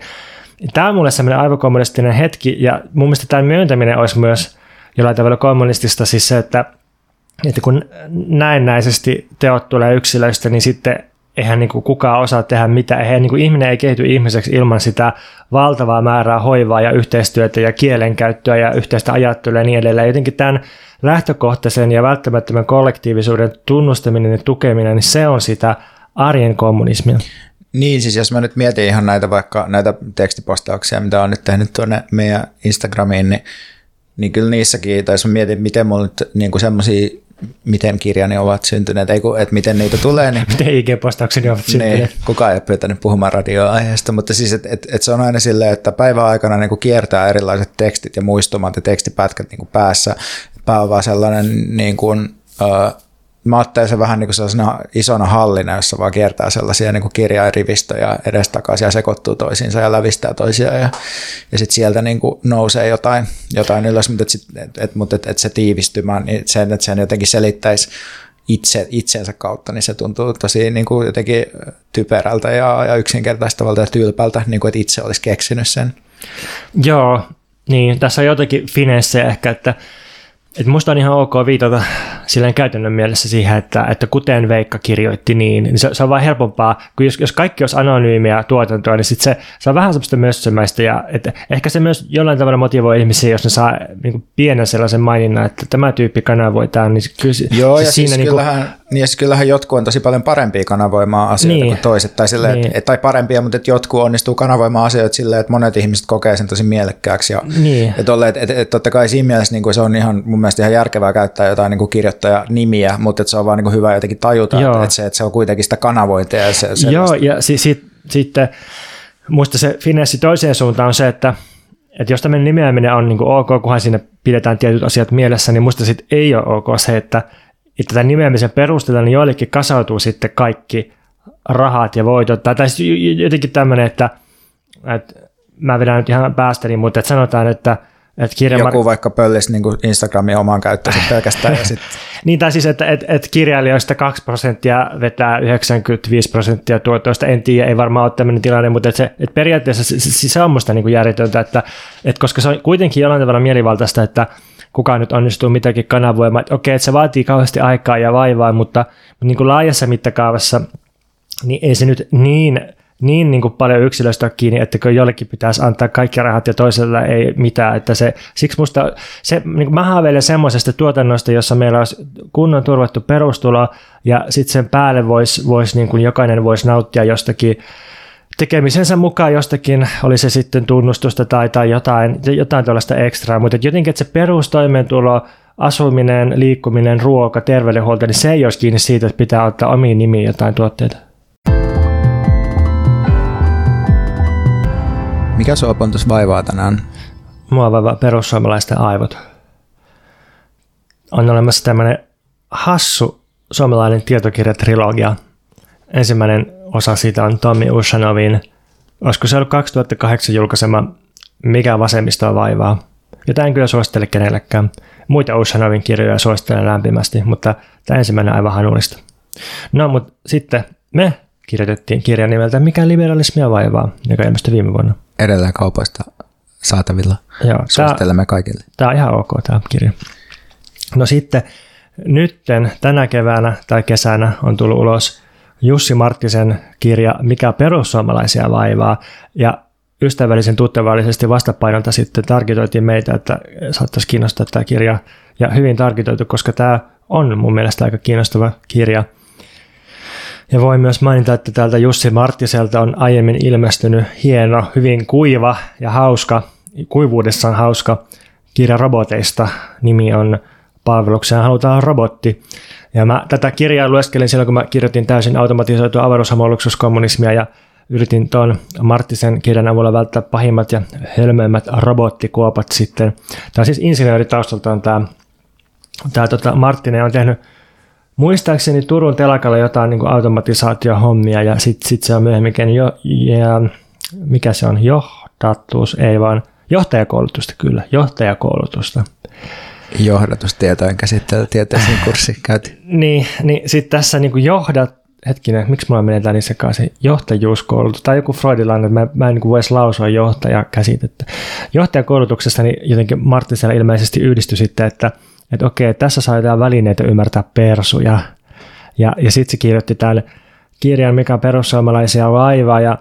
tämä on mulle sellainen aivokommunistinen hetki, ja mun mielestä tämän myöntäminen olisi myös jollain tavalla kommunistista, siis se, että että kun näennäisesti teot tulee yksilöistä, niin sitten eihän niin kuin kukaan osaa tehdä mitään. Eihän niin kuin ihminen ei kehity ihmiseksi ilman sitä valtavaa määrää hoivaa ja yhteistyötä ja kielenkäyttöä ja yhteistä ajattelua ja niin edelleen. Jotenkin tämän lähtökohtaisen ja välttämättömän kollektiivisuuden tunnustaminen ja tukeminen, niin se on sitä arjen kommunismia. Niin, siis jos mä nyt mietin ihan näitä vaikka näitä tekstipostauksia, mitä on nyt tehnyt tuonne meidän Instagramiin, niin niin kyllä niissäkin, tai jos mä mietin, miten mulla nyt niin semmoisia miten kirjani ovat syntyneet, ei kun, että miten niitä tulee. Niin, miten IG-postaukseni ovat syntyneet. Niin, kukaan ei ole pyytänyt puhumaan radioaiheesta, mutta siis että et, et se on aina silleen, että päivän aikana niin kiertää erilaiset tekstit ja muistumat ja tekstipätkät niin päässä. Pää on vaan sellainen niin kuin, uh, mä ajattelen se vähän niin kuin sellaisena isona hallina, jossa vaan kiertää sellaisia niin kirjairivistöjä edestakaisin ja sekoittuu toisiinsa ja lävistää toisiaan ja, ja sitten sieltä niin kuin nousee jotain, jotain ylös, mutta, et sit, et, et, mutta et, et se tiivistymään, niin sen, että sen jotenkin selittäisi itse, itsensä kautta, niin se tuntuu tosi niin kuin jotenkin typerältä ja, ja yksinkertaistavalta ja tylpältä, niin kuin, että itse olisi keksinyt sen. Joo, niin tässä on jotenkin finessejä ehkä, että et musta on ihan ok viitata silleen käytännön mielessä siihen, että, että kuten Veikka kirjoitti niin, niin se, se on vaan helpompaa, kun jos, jos kaikki olisi anonyymiä tuotantoa, niin sit se, se on vähän semmoista mössömäistä ja että ehkä se myös jollain tavalla motivoi ihmisiä, jos ne saa niin pienen sellaisen maininnan, että tämä tyyppi kanavoi tämän, niin kyllä Joo, siis ja siinä siis niin kyllähän, kuin, niin ja siis kyllähän jotkut on tosi paljon parempia kanavoimaan asioita niin. kuin toiset, tai, silleen, niin. et, tai parempia, mutta että jotkut onnistuu kanavoimaan asioita silleen, että monet ihmiset kokee sen tosi mielekkääksi. Ja, niin. että et, et, et, totta kai siinä mielessä niin kuin se on ihan mun mielestä ihan järkevää käyttää jotain niin kirjoittajanimiä, mutta että se on vaan niin kuin hyvä jotenkin tajuta, että, että, se, että se on kuitenkin sitä kanavointia. Ja se, Joo, ja si, si, sitten muista se finessi toiseen suuntaan on se, että että jos tämmöinen nimeäminen on niin kuin ok, kunhan sinne pidetään tietyt asiat mielessä, niin musta sitten ei ole ok se, että, että tämän nimeämisen perusteella niin joillekin kasautuu sitten kaikki rahat ja voitot. Tai, tai jotenkin tämmöinen, että, että mä vedän nyt ihan päästäni, mutta että sanotaan, että et kirja Joku vaikka pöllisi niin Instagramin omaan käyttöön pelkästään. Ja sit... niin, tai siis, että et, et kirjailijoista 2 prosenttia vetää 95 prosenttia tuotoista. En tiedä, ei varmaan ole tämmöinen tilanne, mutta et se, et periaatteessa se, se, se on musta niin järjetöntä, että et koska se on kuitenkin jollain tavalla mielivaltaista, että kukaan nyt onnistuu mitäkin kanavoimaan. Että okei, että se vaatii kauheasti aikaa ja vaivaa, mutta niin kuin laajassa mittakaavassa niin ei se nyt niin niin, niin kuin paljon yksilöstä kiinni, että kun jollekin pitäisi antaa kaikki rahat ja toisella ei mitään. Että se, siksi musta, se, niin kuin mä haaveilen semmoisesta tuotannosta, jossa meillä olisi kunnon turvattu perustulo ja sitten sen päälle voisi vois, niin kuin jokainen voisi nauttia jostakin tekemisensä mukaan jostakin, oli se sitten tunnustusta tai, tai jotain, jotain tällaista ekstraa, mutta jotenkin, että se perustoimeentulo, asuminen, liikkuminen, ruoka, terveydenhuolto, niin se ei olisi kiinni siitä, että pitää ottaa omiin nimiin jotain tuotteita. Mikä sua Pontus vaivaa tänään? Mua vaivaa perussuomalaisten aivot. On olemassa tämmöinen hassu suomalainen tietokirjatrilogia. Ensimmäinen osa siitä on Tommi Ushanovin, olisiko se ollut 2008 julkaisema Mikä vasemmistoa vaivaa. Jota en kyllä suosittele kenellekään. Muita Ushanovin kirjoja suosittelen lämpimästi, mutta tämä ensimmäinen aivan hanullista. No, mutta sitten me kirjoitettiin kirjan nimeltä Mikä liberalismia vaivaa, joka ilmestyi viime vuonna edelleen kaupoista saatavilla. Joo, Suosittelemme tämä, kaikille. Tämä on ihan ok tämä kirja. No sitten nytten tänä keväänä tai kesänä on tullut ulos Jussi Marttisen kirja Mikä perussuomalaisia vaivaa? Ja ystävällisen tuttavallisesti vastapainolta sitten tarkitoitiin meitä, että saattaisi kiinnostaa tämä kirja. Ja hyvin tarkitoitu, koska tämä on mun mielestä aika kiinnostava kirja – ja voin myös mainita, että täältä Jussi Marttiselta on aiemmin ilmestynyt hieno, hyvin kuiva ja hauska, kuivuudessaan hauska kirja roboteista. Nimi on Palvelukseen halutaan robotti. Ja mä tätä kirjaa lueskelin silloin, kun mä kirjoitin täysin automatisoitua avaruushamoluksuskommunismia ja yritin tuon Marttisen kirjan avulla välttää pahimmat ja hölmöimmät robottikuopat sitten. Tämä on siis insinööritaustaltaan tämä, tämä tota, Marttinen on tehnyt muistaakseni Turun telakalla jotain niin automatisaatiohommia ja sitten sit se on myöhemmin jo, ja mikä se on, johtatus, ei vaan johtajakoulutusta kyllä, johtajakoulutusta. Johdatustietojen käsittely tieteellisen kurssi käytiin. niin, niin sitten tässä niin johdat, hetkinen, miksi mulla menee niin sekaisin, johtajuuskoulutus, tai joku freudilainen, että mä, mä en niin voisi lausua johtajakäsitettä. Johtajakoulutuksesta niin jotenkin Marttisella ilmeisesti yhdistyi sitten, että – että okei, tässä saa jotain välineitä ymmärtää persuja. Ja, ja sitten se kirjoitti täällä kirjan, mikä on perussuomalaisia laivaa, ja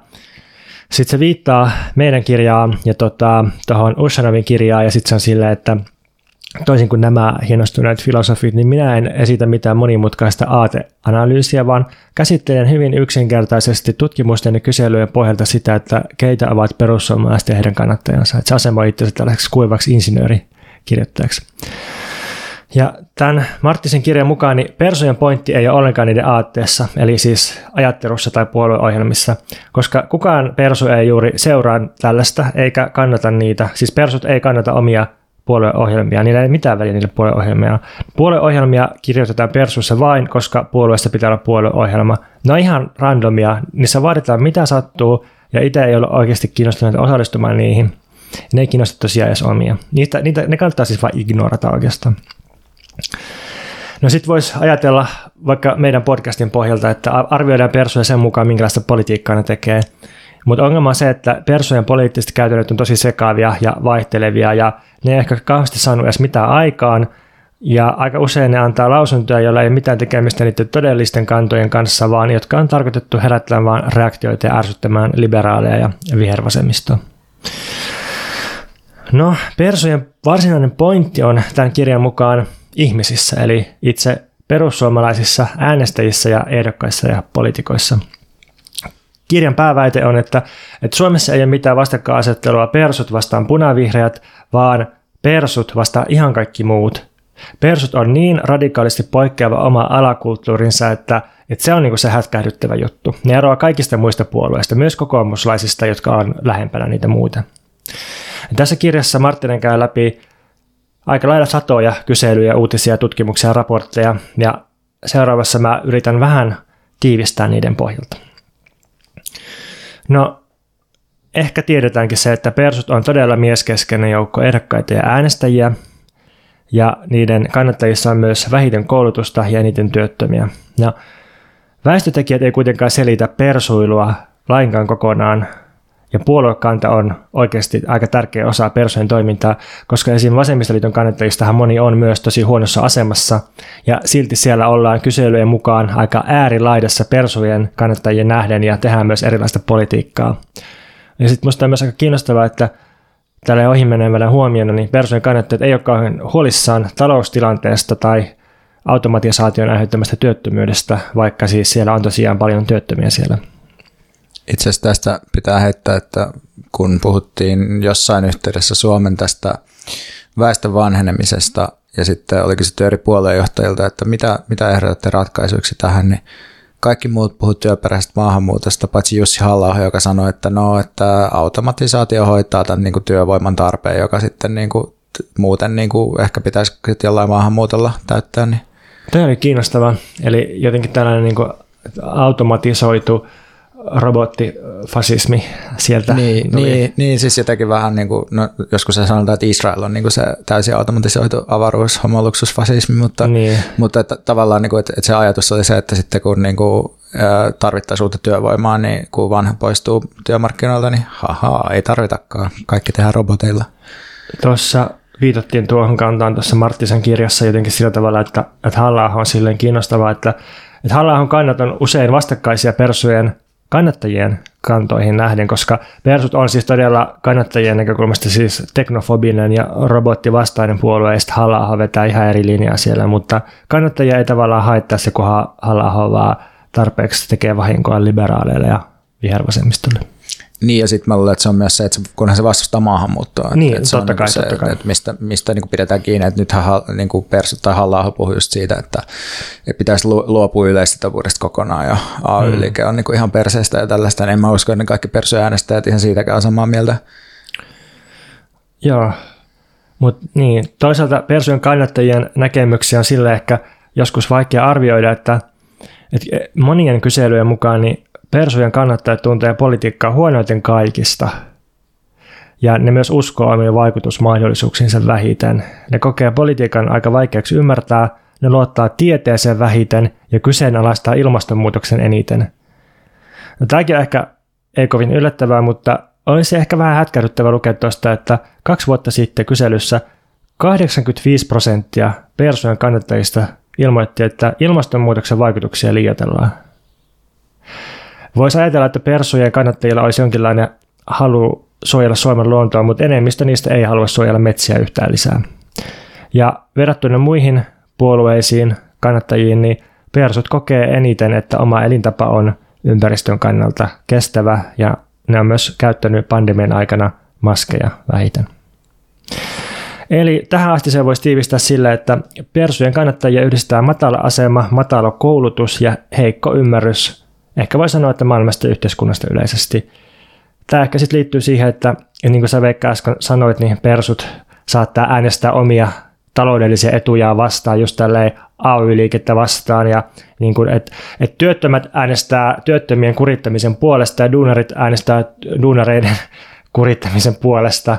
sitten se viittaa meidän kirjaan ja tuohon tota, Ushanovin kirjaan, ja sitten se on silleen, että toisin kuin nämä hienostuneet filosofit, niin minä en esitä mitään monimutkaista aateanalyysiä, vaan käsittelen hyvin yksinkertaisesti tutkimusten ja kyselyjen pohjalta sitä, että keitä ovat perussuomalaiset ja heidän kannattajansa. Että se asemoi itse tällaiseksi kuivaksi insinöörikirjoittajaksi. Ja tämän Marttisen kirjan mukaan niin persojen pointti ei ole ollenkaan niiden aatteessa, eli siis ajattelussa tai puolueohjelmissa, koska kukaan persu ei juuri seuraa tällaista eikä kannata niitä. Siis persut ei kannata omia puolueohjelmia, niillä ei mitään väliä niille puolueohjelmia. Puolueohjelmia kirjoitetaan persuissa vain, koska puolueesta pitää olla puolueohjelma. Ne on ihan randomia, niissä vaaditaan mitä sattuu, ja itse ei ole oikeasti kiinnostunut osallistumaan niihin. Ne ei kiinnosta tosiaan edes omia. Niitä, niitä, ne kannattaa siis vain ignorata oikeastaan. No sitten voisi ajatella vaikka meidän podcastin pohjalta, että arvioidaan persuja sen mukaan, minkälaista politiikkaa ne tekee. Mutta ongelma on se, että persojen poliittiset käytännöt on tosi sekaavia ja vaihtelevia ja ne ei ehkä kauheasti saanut edes mitään aikaan. Ja aika usein ne antaa lausuntoja, joilla ei mitään tekemistä niiden todellisten kantojen kanssa, vaan jotka on tarkoitettu herättämään reaktioita ja ärsyttämään liberaaleja ja vihervasemmistoa. No, persojen varsinainen pointti on tämän kirjan mukaan ihmisissä, eli itse perussuomalaisissa äänestäjissä ja ehdokkaissa ja poliitikoissa. Kirjan pääväite on, että, että Suomessa ei ole mitään vastakkainasettelua persut vastaan punavihreät, vaan persut vastaan ihan kaikki muut. Persut on niin radikaalisti poikkeava oma alakulttuurinsa, että, että se on niin se hätkähdyttävä juttu. Ne eroaa kaikista muista puolueista, myös kokoomuslaisista, jotka on lähempänä niitä muita. Ja tässä kirjassa Marttinen käy läpi aika lailla satoja kyselyjä, uutisia, tutkimuksia ja raportteja, ja seuraavassa mä yritän vähän tiivistää niiden pohjalta. No, ehkä tiedetäänkin se, että persut on todella mieskeskeinen joukko ehdokkaita ja äänestäjiä, ja niiden kannattajissa on myös vähiten koulutusta ja eniten työttömiä. Ja väestötekijät ei kuitenkaan selitä persuilua lainkaan kokonaan, ja puoluekanta on oikeasti aika tärkeä osa persojen toimintaa, koska esim. vasemmistoliiton kannattajistahan moni on myös tosi huonossa asemassa, ja silti siellä ollaan kyselyjen mukaan aika äärilaidassa persujen kannattajien nähden ja tehdään myös erilaista politiikkaa. Ja sitten minusta on myös aika kiinnostavaa, että tällä ohimenevällä huomiona, niin persojen kannattajat ei ole kauhean huolissaan taloustilanteesta tai automatisaation aiheuttamasta työttömyydestä, vaikka siis siellä on tosiaan paljon työttömiä siellä. Itse asiassa tästä pitää heittää, että kun puhuttiin jossain yhteydessä Suomen tästä väestön vanhenemisesta ja sitten oli kysytty eri puoluejohtajilta, että mitä, mitä ehdotatte ratkaisuiksi tähän, niin kaikki muut puhut työperäisestä maahanmuutosta, paitsi Jussi halla joka sanoi, että no, että automatisaatio hoitaa tämän niin kuin työvoiman tarpeen, joka sitten niin kuin, muuten niin kuin ehkä pitäisi jollain maahanmuutolla täyttää. Niin. Tämä oli kiinnostava. Eli jotenkin tällainen niin kuin automatisoitu robottifasismi sieltä niin, tuli. Niin, niin, siis jotenkin vähän niin kuin, no, joskus se sanotaan, että Israel on niin kuin se täysin automatisoitu avaruus, homoluksusfasismi, mutta, niin. mutta että, tavallaan niin kuin, että, että se ajatus oli se, että sitten kun niin kuin, tarvittaisiin uutta työvoimaa, niin kun vanha poistuu työmarkkinoilta, niin haha, ei tarvitakaan, kaikki tehdään roboteilla. Tuossa viitattiin tuohon kantaan tuossa Marttisen kirjassa jotenkin sillä tavalla, että, että halla on silleen kiinnostavaa, että, että halla kannat on usein vastakkaisia persujen kannattajien kantoihin nähden, koska Persut on siis todella kannattajien näkökulmasta siis teknofobinen ja robottivastainen puolue, ja sitten halla vetää ihan eri linjaa siellä, mutta kannattajia ei tavallaan haittaa se, kun halla vaan tarpeeksi tekee vahinkoa liberaaleille ja vihervasemmistolle. Niin, ja sitten mä luulen, että se on myös se, että kunhan se vastustaa maahanmuuttoa. Niin, että se totta on kai, se, totta kai. Että mistä, mistä niin kuin pidetään kiinni, että nythän niin kuin Persut tai halla puhuu just siitä, että, että pitäisi luopua yleissitovuudesta kokonaan, ja AY-liike mm. on niin kuin ihan perseestä ja tällaista, niin en mä usko, että ne kaikki persuäänestäjät ihan siitäkään on samaa mieltä. Joo, mutta niin, toisaalta persujen kannattajien näkemyksiä on sille ehkä joskus vaikea arvioida, että, että monien kyselyjen mukaan niin Persujen kannattajat tuntee politiikkaa huonoiten kaikista. Ja ne myös uskoo omien vaikutusmahdollisuuksiinsa vähiten. Ne kokee politiikan aika vaikeaksi ymmärtää, ne luottaa tieteeseen vähiten ja kyseenalaistaa ilmastonmuutoksen eniten. No, tämäkin on ehkä ei kovin yllättävää, mutta olisi ehkä vähän hätkähdyttävä lukea tuosta, että kaksi vuotta sitten kyselyssä 85 prosenttia persujen kannattajista ilmoitti, että ilmastonmuutoksen vaikutuksia liioitellaan. Voisi ajatella, että persujen kannattajilla olisi jonkinlainen halu suojella Suomen luontoa, mutta enemmistö niistä ei halua suojella metsiä yhtään lisää. Ja verrattuna muihin puolueisiin, kannattajiin, niin persut kokee eniten, että oma elintapa on ympäristön kannalta kestävä ja ne on myös käyttänyt pandemian aikana maskeja vähiten. Eli tähän asti se voisi tiivistää sillä, että persujen kannattajia yhdistää matala asema, matala koulutus ja heikko ymmärrys. Ehkä voi sanoa, että maailmasta ja yhteiskunnasta yleisesti. Tämä ehkä sitten liittyy siihen, että niin kuin sä Veikka äsken sanoit, niin persut saattaa äänestää omia taloudellisia etuja vastaan, just tälleen AY-liikettä vastaan, ja niin kuin, että et työttömät äänestää työttömien kurittamisen puolesta ja duunarit äänestää duunareiden kurittamisen puolesta.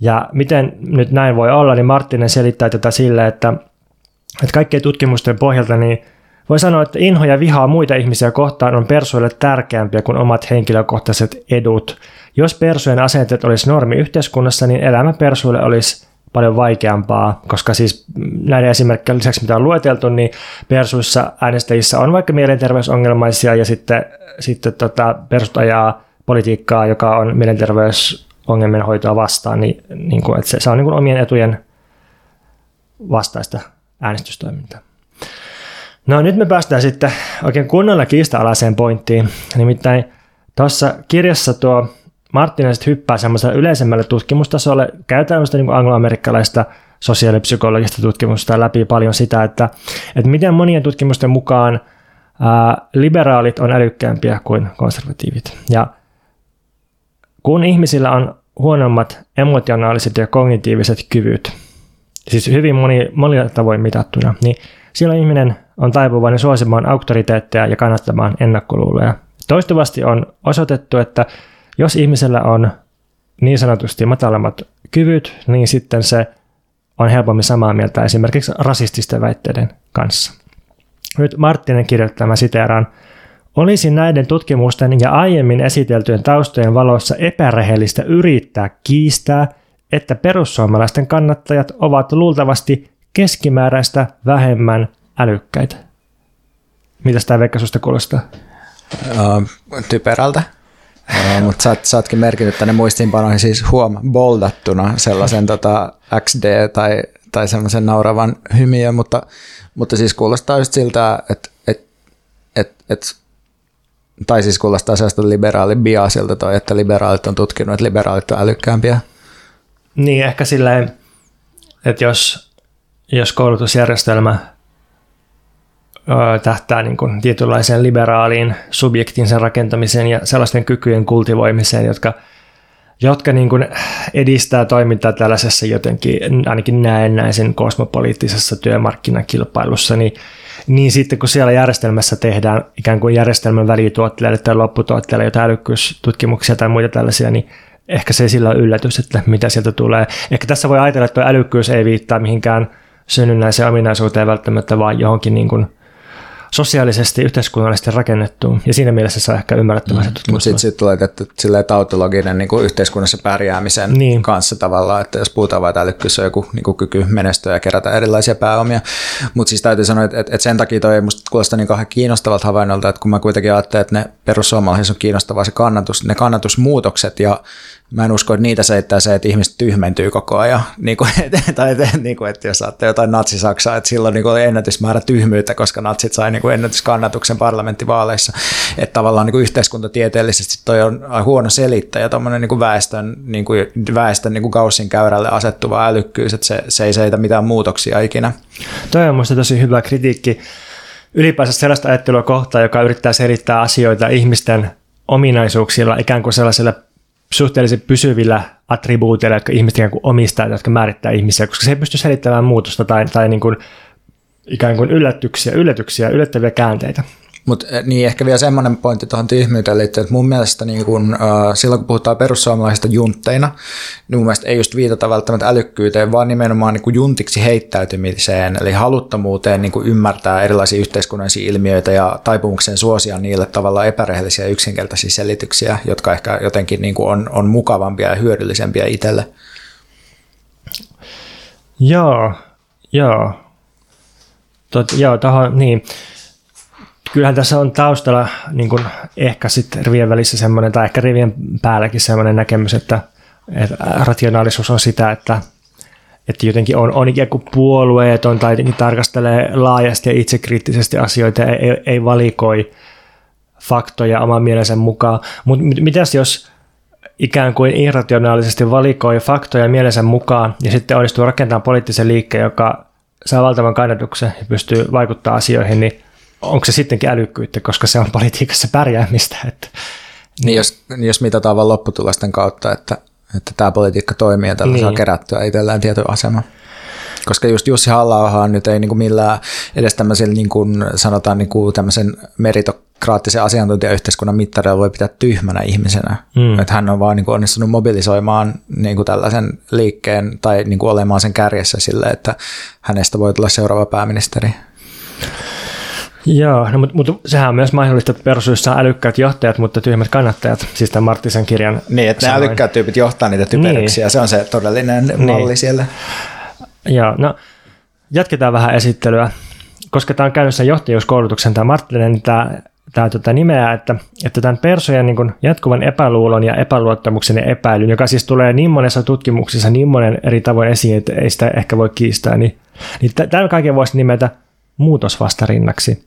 Ja miten nyt näin voi olla, niin Marttinen selittää tätä sille, että, että kaikkien tutkimusten pohjalta niin voi sanoa, että inho ja vihaa muita ihmisiä kohtaan on persuille tärkeämpiä kuin omat henkilökohtaiset edut. Jos persujen asenteet olisi normi yhteiskunnassa, niin elämä persuille olisi paljon vaikeampaa, koska siis näiden esimerkkien lisäksi, mitä on lueteltu, niin persuissa äänestäjissä on vaikka mielenterveysongelmaisia ja sitten, sitten tota, persut ajaa politiikkaa, joka on mielenterveysongelmien hoitoa vastaan, niin, niin kuin, että se, se on niin kuin omien etujen vastaista äänestystoimintaa. No nyt me päästään sitten oikein kunnolla kiista-alaiseen pointtiin. Nimittäin tuossa kirjassa tuo sitten hyppää semmoiselle yleisemmälle tutkimustasolle, käy tämmöistä niin angloamerikkalaista sosiaalipsykologista tutkimusta läpi paljon sitä, että, että miten monien tutkimusten mukaan ää, liberaalit on älykkäämpiä kuin konservatiivit. Ja kun ihmisillä on huonommat emotionaaliset ja kognitiiviset kyvyt, siis hyvin moni, monilla tavoin mitattuna, niin silloin ihminen on taipuvainen suosimaan auktoriteetteja ja kannattamaan ennakkoluuloja. Toistuvasti on osoitettu, että jos ihmisellä on niin sanotusti matalammat kyvyt, niin sitten se on helpommin samaa mieltä esimerkiksi rasististen väitteiden kanssa. Nyt Marttinen kirjoittaa, mä siteeraan, olisi näiden tutkimusten ja aiemmin esiteltyjen taustojen valossa epärehellistä yrittää kiistää, että perussuomalaisten kannattajat ovat luultavasti keskimääräistä vähemmän älykkäitä. Mitä tämä Veikka susta kuulostaa? Uh, typerältä. Uh, mutta sä, sä ootkin merkinnyt tänne muistiinpanoihin siis huom boldattuna sellaisen tota, XD tai, tai semmoisen nauravan hymiön, mutta, mutta siis kuulostaa just siltä, että et, et, et, tai siis kuulostaa sellaista liberaali biasilta toi, että liberaalit on tutkinut, että liberaalit on älykkäämpiä. Niin, ehkä silleen, että jos, jos koulutusjärjestelmä tähtää niin kuin tietynlaiseen liberaaliin subjektin sen rakentamiseen ja sellaisten kykyjen kultivoimiseen, jotka, jotka niin kuin edistää toimintaa tällaisessa jotenkin ainakin näennäisen kosmopoliittisessa työmarkkinakilpailussa, niin, niin sitten kun siellä järjestelmässä tehdään ikään kuin järjestelmän välituotteille tai lopputuotteille jotain älykkyystutkimuksia tai muita tällaisia, niin ehkä se sillä ole yllätys, että mitä sieltä tulee. Ehkä tässä voi ajatella, että älykkyys ei viittaa mihinkään synnynnäiseen ominaisuuteen välttämättä, vaan johonkin niin kuin – sosiaalisesti, yhteiskunnallisesti rakennettu, ja siinä mielessä se on ehkä ymmärrettävä mm. Mutta sitten sit tulee että silleen tautologinen niin kuin yhteiskunnassa pärjäämisen niin. kanssa tavallaan, että jos puhutaan vain, että älykkyys on joku niin kuin kyky menestyä ja kerätä erilaisia pääomia, mutta siis täytyy sanoa, että, että sen takia toi musta kuulostaa niin kauhean kiinnostavalta havainnolta, että kun mä kuitenkin ajattelen, että ne perussuomalaiset on kiinnostavaa se kannatus, ne kannatusmuutokset ja mä en usko, että niitä seittää se, että ihmiset tyhmentyy koko ajan. Niin kuin, tai niin kuin, että jos saatte jotain natsisaksaa, että silloin niin kuin oli ennätysmäärä tyhmyyttä, koska natsit sai niin kuin ennätyskannatuksen parlamenttivaaleissa. Että tavallaan niin kuin yhteiskuntatieteellisesti toi on huono selittäjä, tuommoinen niin kuin väestön, niin kuin, väestön niin kuin kaussin käyrälle asettuva älykkyys, että se, se ei seitä mitään muutoksia ikinä. Toi on minusta tosi hyvä kritiikki ylipäänsä sellaista ajattelua kohtaa, joka yrittää selittää asioita ihmisten ominaisuuksilla, ikään kuin sellaisella suhteellisen pysyvillä attribuuteilla, jotka ihmiset ikään kuin omistaa, jotka määrittää ihmisiä, koska se ei pysty selittämään muutosta tai, tai niin kuin, ikään kuin yllätyksiä, yllätyksiä, yllättäviä käänteitä. Mutta eh, niin ehkä vielä semmoinen pointti tuohon tyhmyyteen liittyen, että mun mielestä niin kun, äh, silloin kun puhutaan perussuomalaisista juntteina, niin mun mielestä ei just viitata välttämättä älykkyyteen, vaan nimenomaan niin kuin juntiksi heittäytymiseen, eli haluttomuuteen niin kuin ymmärtää erilaisia yhteiskunnallisia ilmiöitä ja taipumukseen suosia niille tavalla epärehellisiä yksinkertaisia selityksiä, jotka ehkä jotenkin niin on, on mukavampia ja hyödyllisempiä itselle. Joo, joo. Tot, joo, tohon, niin kyllähän tässä on taustalla niin kuin ehkä sitten rivien välissä semmoinen, tai ehkä rivien päälläkin semmoinen näkemys, että, että rationaalisuus on sitä, että, että jotenkin on, on ikään kuin puolueeton tai tarkastelee laajasti ja itsekriittisesti asioita ja ei, ei valikoi faktoja oman mielensä mukaan. Mutta mitäs jos ikään kuin irrationaalisesti valikoi faktoja mielensä mukaan ja sitten onnistuu rakentamaan poliittisen liikkeen, joka saa valtavan kannatuksen ja pystyy vaikuttamaan asioihin, niin onko se sittenkin älykkyyttä, koska se on politiikassa pärjäämistä. Että, niin, niin jos, niin jos mitataan vain lopputulosten kautta, että, että tämä politiikka toimii ja tällä niin. saa kerättyä itsellään tietyn asema. Koska just Jussi halla nyt ei niin kuin millään edes tämmöisellä niin kuin sanotaan niin kuin tämmöisen meritokraattisen asiantuntijayhteiskunnan mittareilla voi pitää tyhmänä ihmisenä. Mm. Että hän on vaan niin kuin onnistunut mobilisoimaan niin kuin tällaisen liikkeen tai niin kuin olemaan sen kärjessä sille, että hänestä voi tulla seuraava pääministeri. Joo, no, mutta, mutta sehän on myös mahdollista, on älykkäät johtajat, mutta tyhmät kannattajat, siis tämän Marttisen kirjan. Niin, että ne älykkäät tyypit johtaa niitä typeryksiä, niin. se on se todellinen niin. malli siellä. Joo, no jatketaan vähän esittelyä. Koska tämä on käynnissä johtajuuskoulutuksen tämä Marttinen, niin tämä, tämä tota nimeää, että, että tämän persojen niin jatkuvan epäluulon ja epäluottamuksen ja epäilyn, joka siis tulee niin monessa tutkimuksessa niin monen eri tavoin esiin, että ei sitä ehkä voi kiistää, niin, niin tämän kaiken voisi nimetä muutosvastarinnaksi.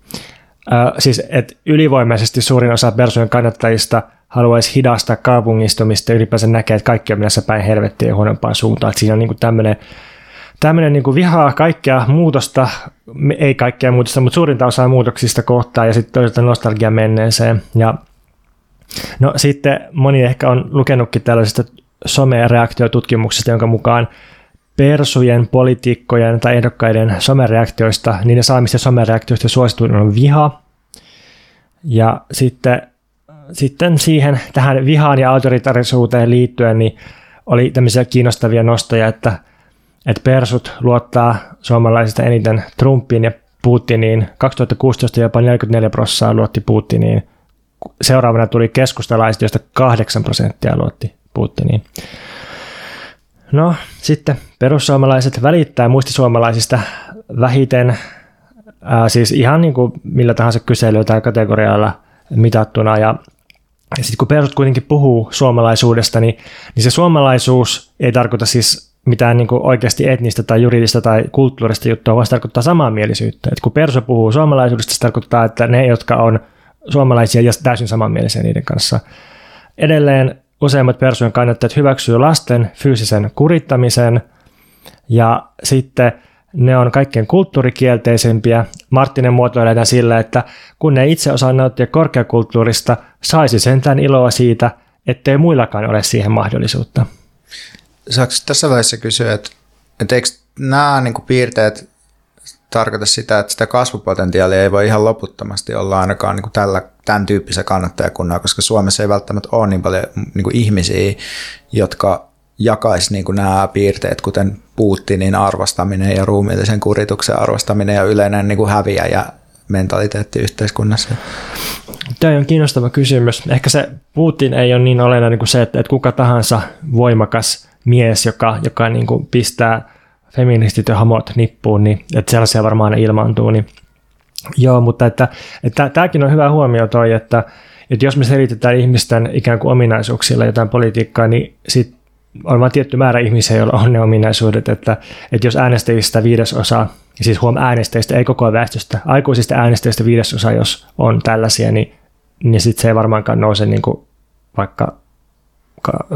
Äh, siis, että ylivoimaisesti suurin osa persojen kannattajista haluaisi hidastaa kaupungistumista ja ylipäänsä näkee, että kaikki on mennessä päin helvettiä ja huonompaan suuntaan. Että siinä on niin tämmöinen tämmöinen niin vihaa kaikkea muutosta, ei kaikkea muutosta, mutta suurinta osaa muutoksista kohtaa ja sitten toisaalta nostalgia menneeseen. Ja no sitten moni ehkä on lukenutkin tällaisesta some-reaktiotutkimuksesta, jonka mukaan persujen, poliitikkojen tai ehdokkaiden somereaktioista, niiden saamista somereaktioista suosituin on viha. Ja sitten, sitten siihen tähän vihaan ja autoritarisuuteen liittyen niin oli tämmöisiä kiinnostavia nostoja, että, että persut luottaa suomalaisista eniten Trumpiin ja Putiniin. 2016 jopa 44 prosenttia luotti Putiniin. Seuraavana tuli keskustalaiset, joista 8 prosenttia luotti Putiniin. No sitten perussuomalaiset välittää muistisuomalaisista vähiten, ää, siis ihan niin kuin millä tahansa kyselyä tai kategorialla mitattuna. Ja, ja sitten kun perusut kuitenkin puhuu suomalaisuudesta, niin, niin se suomalaisuus ei tarkoita siis mitään niin kuin oikeasti etnistä tai juridista tai kulttuurista juttua, vaan se tarkoittaa samanmielisyyttä. Et kun perso puhuu suomalaisuudesta, se tarkoittaa, että ne, jotka on suomalaisia ja täysin samanmielisiä niiden kanssa. Edelleen useimmat persujen kannattajat hyväksyy lasten fyysisen kurittamisen ja sitten ne on kaikkein kulttuurikielteisempiä. Marttinen muotoilee tämän sillä, että kun ne itse osaa nauttia korkeakulttuurista, saisi sentään iloa siitä, ettei muillakaan ole siihen mahdollisuutta. Saanko tässä vaiheessa kysyä, että, että eikö nämä niin piirteet tarkoita sitä, että sitä kasvupotentiaalia ei voi ihan loputtomasti olla ainakaan niin kuin tällä, tämän tyyppisen kannattajakunnan, koska Suomessa ei välttämättä ole niin paljon niin ihmisiä, jotka jakaisi niin kuin nämä piirteet, kuten Putinin arvostaminen ja ruumiillisen kurituksen arvostaminen ja yleinen niin kuin häviäjä mentaliteetti yhteiskunnassa? Tämä on kiinnostava kysymys. Ehkä se Putin ei ole niin olennainen kuin se, että, että kuka tahansa voimakas mies, joka, joka niin kuin pistää feministit ja hamot nippuun, niin että sellaisia varmaan ilmaantuu. Niin. Joo, mutta että, että tämäkin on hyvä huomio toi, että, että jos me selitetään ihmisten ikään kuin ominaisuuksilla jotain politiikkaa, niin sit on vain tietty määrä ihmisiä, joilla on ne ominaisuudet, että, että jos äänestäjistä viidesosa, siis huom äänestäjistä, ei koko väestöstä, aikuisista äänestäjistä viidesosa, jos on tällaisia, niin, niin sitten se ei varmaankaan nouse niin kuin vaikka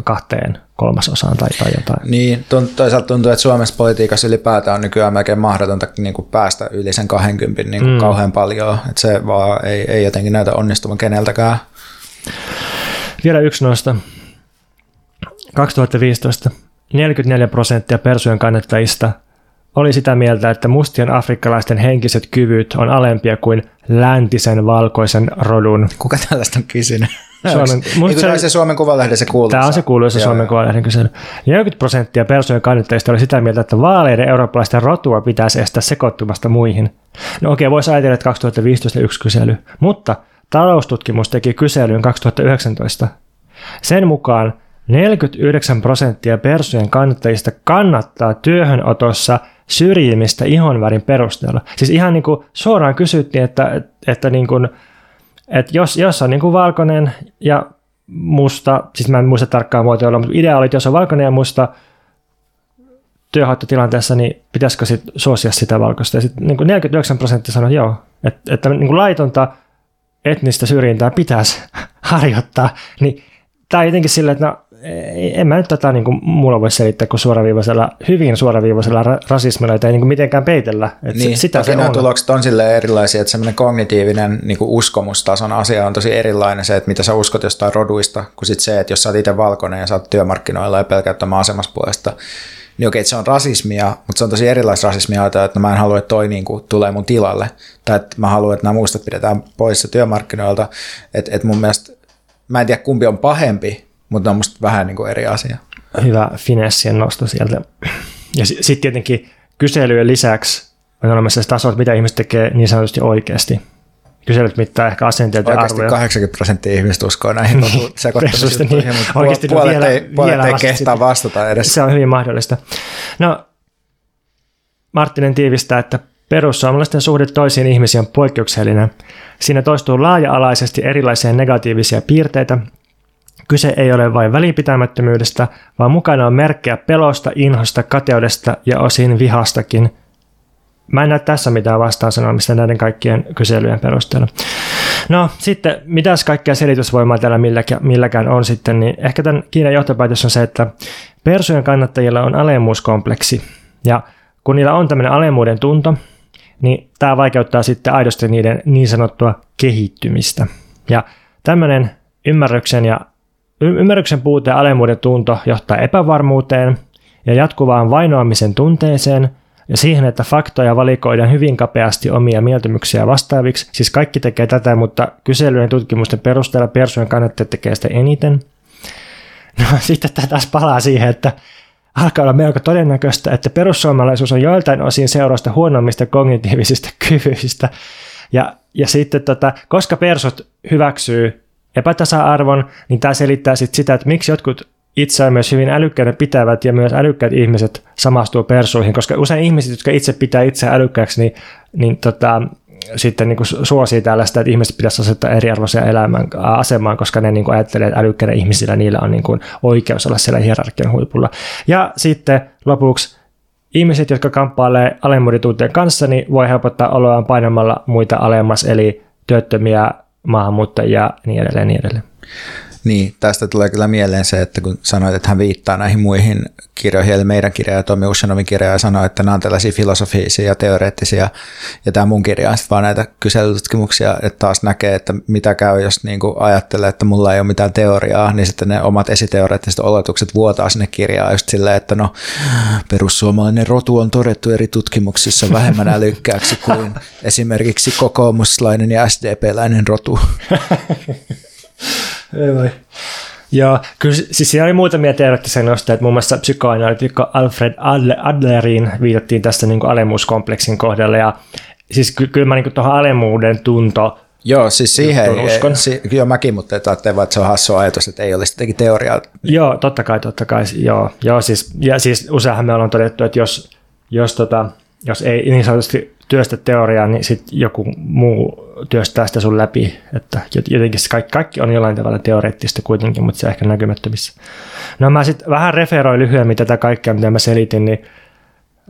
kahteen kolmasosaan tai, tai jotain. Niin, toisaalta tuntuu, että Suomessa politiikassa ylipäätään on nykyään melkein mahdotonta niin kuin päästä yli sen 20 niin kuin mm. kauhean paljon, että se vaan ei, ei jotenkin näytä onnistuvan keneltäkään. Vielä yksi noista. 2015 44 prosenttia persujen kannattajista oli sitä mieltä, että mustien afrikkalaisten henkiset kyvyt on alempia kuin läntisen valkoisen rodun. Kuka tällaista on kysynyt? Suomen, niin se, se Suomen Kuvalehden se kuuluisa. Tämä on se kuuluisa Joo, Suomen Kuvalehden kysely. 40 prosenttia persojen kannattajista oli sitä mieltä, että vaaleiden eurooppalaisten rotua pitäisi estää sekoittumasta muihin. No okei, okay, voisi ajatella, että 2015 yksi kysely, mutta taloustutkimus teki kyselyn 2019. Sen mukaan 49 prosenttia persojen kannattajista kannattaa työhönotossa syrjimistä ihonvärin perusteella. Siis ihan niin kuin suoraan kysyttiin, että, että niin kuin, et jos, jos on niin kuin valkoinen ja musta, siis mä en muista tarkkaan muotoilla, mutta idea oli, että jos on valkoinen ja musta työhoitotilanteessa, niin pitäisikö sit suosia sitä valkoista. Ja sitten niin 49 prosenttia sanoi, joo, että, että niin kuin laitonta etnistä syrjintää pitäisi harjoittaa. Niin tämä jotenkin silleen, että no, en mä nyt tätä niin kuin mulla voi selittää kuin suoraviivaisella, hyvin suoraviivaisella rasismilla, jota ei niin kuin mitenkään peitellä. Että niin, sitä se on. tulokset on sille erilaisia, että semmoinen kognitiivinen niin kuin uskomustason asia on tosi erilainen se, että mitä sä uskot jostain roduista, kuin sit se, että jos sä oot itse valkoinen ja sä oot työmarkkinoilla ja pelkät asemassa puolesta, niin okei, se on rasismia, mutta se on tosi erilaista rasismia, että no mä en halua, että toi niin kuin tulee mun tilalle, tai että mä haluan, että nämä mustat pidetään poissa työmarkkinoilta, että, että mun mielestä, mä en tiedä kumpi on pahempi, mutta on musta vähän niin kuin eri asia. Hyvä finessien nosto sieltä. Ja sitten tietenkin kyselyjen lisäksi on olemassa se taso, että mitä ihmiset tekee niin sanotusti oikeasti. Kyselyt mittaa ehkä asenteita ja arvoja. 80 prosenttia ihmistä uskoo näihin sekoittamisiin, niin, oikeasti puolet, vielä, ei, puolet vielä ei kehtaa vastata edes. Se on hyvin mahdollista. No, Marttinen tiivistää, että perussuomalaisten suhde toisiin ihmisiin on poikkeuksellinen. Siinä toistuu laaja-alaisesti erilaisia negatiivisia piirteitä, Kyse ei ole vain välinpitämättömyydestä, vaan mukana on merkkejä pelosta, inhosta, kateudesta ja osin vihastakin. Mä en näe tässä mitään vastaan sanomista näiden kaikkien kyselyjen perusteella. No sitten, mitäs kaikkea selitysvoimaa täällä milläkään, milläkään on sitten, niin ehkä tämän Kiinan johtopäätös on se, että persujen kannattajilla on alemmuuskompleksi. Ja kun niillä on tämmöinen alemmuuden tunto, niin tämä vaikeuttaa sitten aidosti niiden niin sanottua kehittymistä. Ja tämmöinen ymmärryksen ja Ymmärryksen puute ja alemmuuden tunto johtaa epävarmuuteen ja jatkuvaan vainoamisen tunteeseen ja siihen, että faktoja valikoidaan hyvin kapeasti omia mieltymyksiä vastaaviksi. Siis kaikki tekee tätä, mutta kyselyjen tutkimusten perusteella persujen kannattajat tekee sitä eniten. No sitten tämä taas palaa siihen, että alkaa olla melko todennäköistä, että perussuomalaisuus on joiltain osin seurausta huonommista kognitiivisista kyvyistä. Ja, ja sitten tota, koska persut hyväksyy epätasa-arvon, niin tämä selittää sit sitä, että miksi jotkut itseään myös hyvin älykkäitä pitävät ja myös älykkäät ihmiset samastuu persuihin, koska usein ihmiset, jotka itse pitää itse älykkääksi, niin, niin tota, sitten niin suosii tällaista, että ihmiset pitäisi asettaa eriarvoisia elämän asemaan, koska ne niin kuin ajattelee, että älykkäiden ihmisillä niillä on niin kuin oikeus olla siellä hierarkian huipulla. Ja sitten lopuksi ihmiset, jotka kamppailee alemmuudentunteen kanssa, niin voi helpottaa oloaan painamalla muita alemmas, eli työttömiä maahanmuuttajia ja niin edelleen, niin edelleen. Niin, tästä tulee kyllä mieleen se, että kun sanoit, että hän viittaa näihin muihin kirjoihin, eli meidän kirja ja Tomi Ushanovin kirja, ja sanoi, että nämä on tällaisia filosofisia ja teoreettisia, ja tämä mun kirja on sitten vaan näitä kyselytutkimuksia, että taas näkee, että mitä käy, jos niinku ajattelee, että mulla ei ole mitään teoriaa, niin sitten ne omat esiteoreettiset oletukset vuotaa sinne kirjaan just silleen, että no, perussuomalainen rotu on todettu eri tutkimuksissa vähemmän älykkääksi kuin esimerkiksi kokoomuslainen ja SDP-läinen rotu. Ei vai. Joo, kyllä siis siinä oli muutamia teoreettisia nostoja, muun muassa psykoanalyytikko Alfred Adleriin viitattiin tästä niin kuin alemmuuskompleksin kohdalla, ja siis ky- kyllä mä niin tuohon alemmuuden tunto Joo, siis siihen uskon. Si, joo, mäkin, mutta ajattelin että se on hassu ajatus, että ei olisi jotenkin teoriaa. Joo, totta kai, totta kai, joo. joo siis, ja siis useinhan me ollaan todettu, että jos, jos, tota, jos ei niin sanotusti työstä teoriaa, niin sitten joku muu työstää sitä sun läpi. Että jotenkin se kaikki, kaikki on jollain tavalla teoreettista kuitenkin, mutta se ehkä näkymättömissä. No mä sitten vähän referoin lyhyemmin tätä kaikkea, mitä mä selitin, niin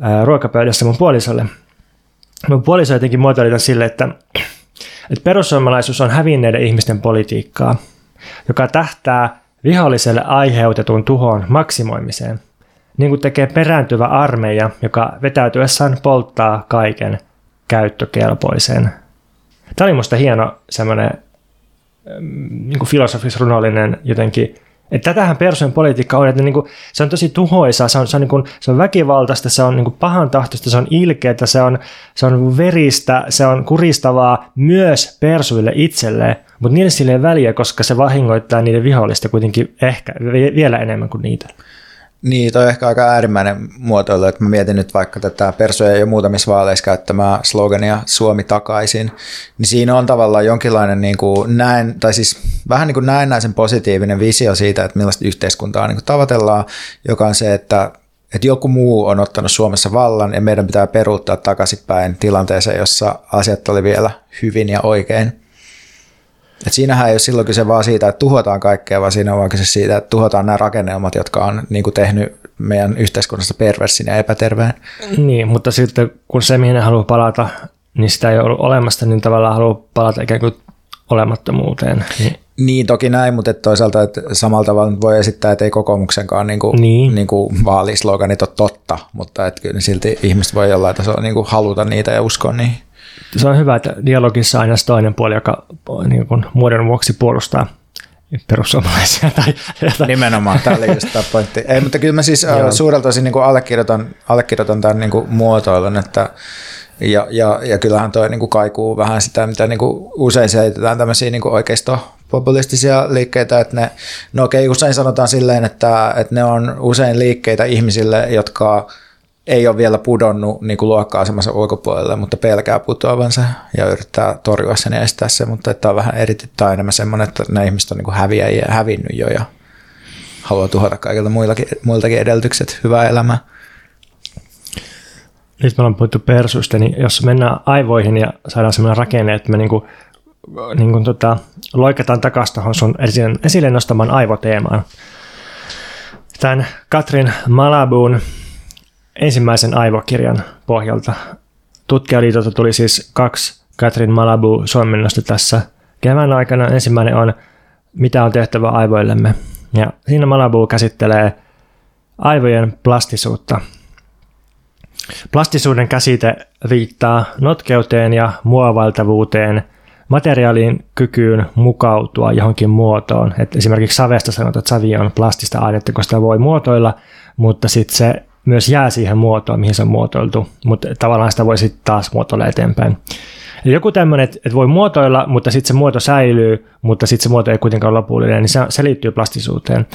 ää, ruokapöydässä mun puolisolle. Mun puoliso jotenkin muotoili sille, että, että perussuomalaisuus on hävinneiden ihmisten politiikkaa, joka tähtää viholliselle aiheutetun tuhon maksimoimiseen – niin kuin tekee perääntyvä armeija, joka vetäytyessään polttaa kaiken – käyttökelpoisen. Tämä oli minusta hieno semmoinen niin filosofis-runollinen jotenkin, että tätähän persoon politiikka on, että niin kuin, se on tosi tuhoisaa, se on, se on, niin kuin, se on väkivaltaista, se on niin kuin pahan tahtoista, se on ilkeää, se on, se on veristä, se on kuristavaa myös persuille itselleen, mutta niille sille ei väliä, koska se vahingoittaa niiden vihollista kuitenkin ehkä vielä enemmän kuin niitä. Niin, toi on ehkä aika äärimmäinen muotoilu, että mä mietin nyt vaikka tätä Persoja jo muutamissa vaaleissa käyttämää slogania Suomi takaisin, niin siinä on tavallaan jonkinlainen niin kuin näin, tai siis vähän niin kuin näennäisen positiivinen visio siitä, että millaista yhteiskuntaa niin kuin tavoitellaan, joka on se, että että joku muu on ottanut Suomessa vallan ja meidän pitää peruuttaa takaisinpäin tilanteeseen, jossa asiat oli vielä hyvin ja oikein. Et siinähän ei ole silloin kyse vaan siitä, että tuhotaan kaikkea, vaan siinä on vaan kyse siitä, että tuhotaan nämä rakennelmat, jotka on niin kuin tehnyt meidän yhteiskunnasta perversin ja epäterveen. Niin, mutta sitten kun se, mihin ne haluaa palata, niin sitä ei ollut olemassa, niin tavallaan haluaa palata ikään kuin olemattomuuteen. Niin, Niin, toki näin, mutta että toisaalta että samalla tavalla voi esittää, että ei kokoomuksenkaan niin kuin, niin. Niin kuin vaalisloganit ole totta, mutta että kyllä silti ihmiset voi jollain tasolla niin kuin haluta niitä ja uskoa niihin. Se on hyvä, että dialogissa on aina toinen puoli, joka niin kuin muodon vuoksi puolustaa perussuomalaisia. Tai, tai. Nimenomaan, tämä oli just tämä pointti. Ei, mutta kyllä mä siis suurelta osin niin kuin allekirjoitan, allekirjoitan tämän niin kuin muotoilun, että ja, ja, ja kyllähän toi niin kuin kaikuu vähän sitä, mitä niin kuin usein selitetään tämmöisiä niin kuin oikeisto-populistisia liikkeitä, että ne, no okei, usein sanotaan silleen, että, että ne on usein liikkeitä ihmisille, jotka ei ole vielä pudonnut niin kuin luokka-asemassa ulkopuolelle, mutta pelkää putoavansa ja yrittää torjua sen ja estää sen, mutta että on vähän erityisesti enemmän semmoinen, että ne ihmiset on niin kuin häviäjiä hävinnyt jo ja haluaa tuhota kaikilta muiltakin, muiltakin edellytykset hyvää elämää nyt me ollaan puhuttu persuista, niin jos mennään aivoihin ja saadaan sellainen rakenne, että me niinku, niinku tota, loikataan takaisin tuohon sun esille nostamaan aivoteemaan. Tämän Katrin Malabun ensimmäisen aivokirjan pohjalta tutkijaliitolta tuli siis kaksi Katrin Malabu suomennosta tässä kevään aikana. Ensimmäinen on Mitä on tehtävä aivoillemme. Ja siinä Malabu käsittelee aivojen plastisuutta – Plastisuuden käsite viittaa notkeuteen ja muovailtavuuteen, materiaalin kykyyn mukautua johonkin muotoon. Et esimerkiksi savesta sanotaan, että savi on plastista ainetta, koska sitä voi muotoilla, mutta sitten se myös jää siihen muotoon, mihin se on muotoiltu, mutta tavallaan sitä voi sitten taas muotoilla eteenpäin. Eli joku tämmöinen, että voi muotoilla, mutta sitten se muoto säilyy, mutta sitten se muoto ei kuitenkaan ole lopullinen, niin se, se liittyy plastisuuteen.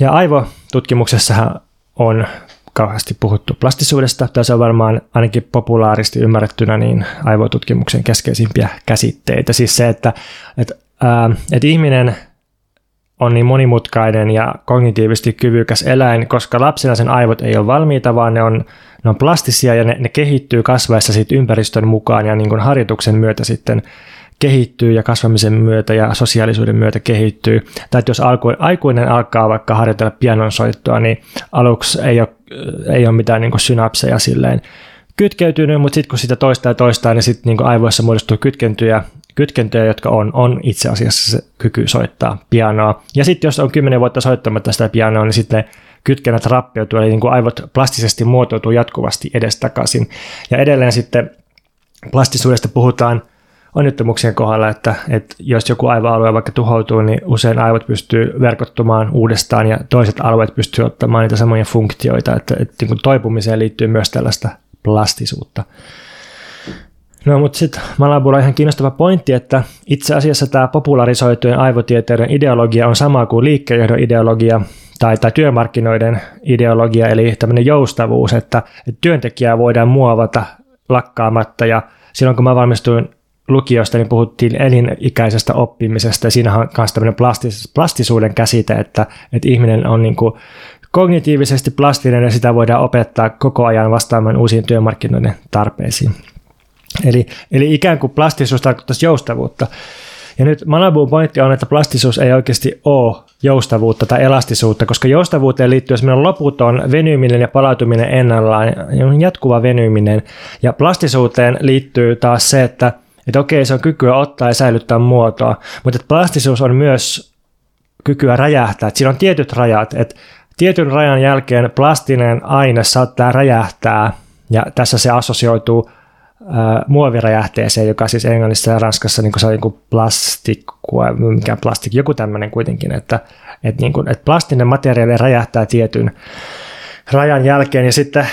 Ja aivotutkimuksessahan on kauheasti puhuttu plastisuudesta, tai se on varmaan ainakin populaaristi ymmärrettynä niin aivotutkimuksen keskeisimpiä käsitteitä. Siis se, että, että, ää, että ihminen on niin monimutkainen ja kognitiivisesti kyvykäs eläin, koska lapsena sen aivot ei ole valmiita, vaan ne on, ne on plastisia ja ne, ne kehittyy kasvaessa siitä ympäristön mukaan ja niin kuin harjoituksen myötä sitten kehittyy ja kasvamisen myötä ja sosiaalisuuden myötä kehittyy. Tai että jos aikuinen alkaa vaikka harjoitella pianonsoittoa, niin aluksi ei ole, ei ole mitään niin synapseja silleen kytkeytynyt, mutta sitten kun sitä toistaa ja toistaa, niin sitten niin aivoissa muodostuu kytkentyjä, kytkentöjä, jotka on, on itse asiassa se kyky soittaa pianoa. Ja sitten jos on kymmenen vuotta soittamatta sitä pianoa, niin sitten ne kytkennät rappeutuu, eli niin kuin aivot plastisesti muotoutuu jatkuvasti edestakaisin. Ja edelleen sitten plastisuudesta puhutaan – onnettomuuksien kohdalla, että, että jos joku aivoalue vaikka tuhoutuu, niin usein aivot pystyy verkottumaan uudestaan ja toiset alueet pystyy ottamaan niitä samoja funktioita, että, että niin kuin toipumiseen liittyy myös tällaista plastisuutta. No mutta sitten Malabulla ihan kiinnostava pointti, että itse asiassa tämä popularisoitujen aivotieteiden ideologia on sama kuin liikkeenjohdon ideologia tai, tai työmarkkinoiden ideologia, eli tämmöinen joustavuus, että, että työntekijää voidaan muovata lakkaamatta ja silloin kun mä valmistuin lukiosta niin puhuttiin elinikäisestä oppimisesta ja siinä on myös tämmöinen plastis, plastisuuden käsite, että, että ihminen on niin kuin kognitiivisesti plastinen ja sitä voidaan opettaa koko ajan vastaamaan uusiin työmarkkinoiden tarpeisiin. Eli, eli ikään kuin plastisuus tarkoittaisi joustavuutta. Ja nyt Manabuun pointti on, että plastisuus ei oikeasti ole joustavuutta tai elastisuutta, koska joustavuuteen liittyy semmoinen loputon venyminen ja palautuminen ennallaan, jatkuva venyminen. Ja plastisuuteen liittyy taas se, että että okei, se on kykyä ottaa ja säilyttää muotoa, mutta plastisuus on myös kykyä räjähtää. Että siinä on tietyt rajat, että tietyn rajan jälkeen plastinen aine saattaa räjähtää, ja tässä se assosioituu äh, muoviräjähteeseen, joka siis Englannissa ja Ranskassa niin se on niin plastik, mikä plastik, joku tämmöinen kuitenkin, että, että, niin kuin, että plastinen materiaali räjähtää tietyn rajan jälkeen, ja sitten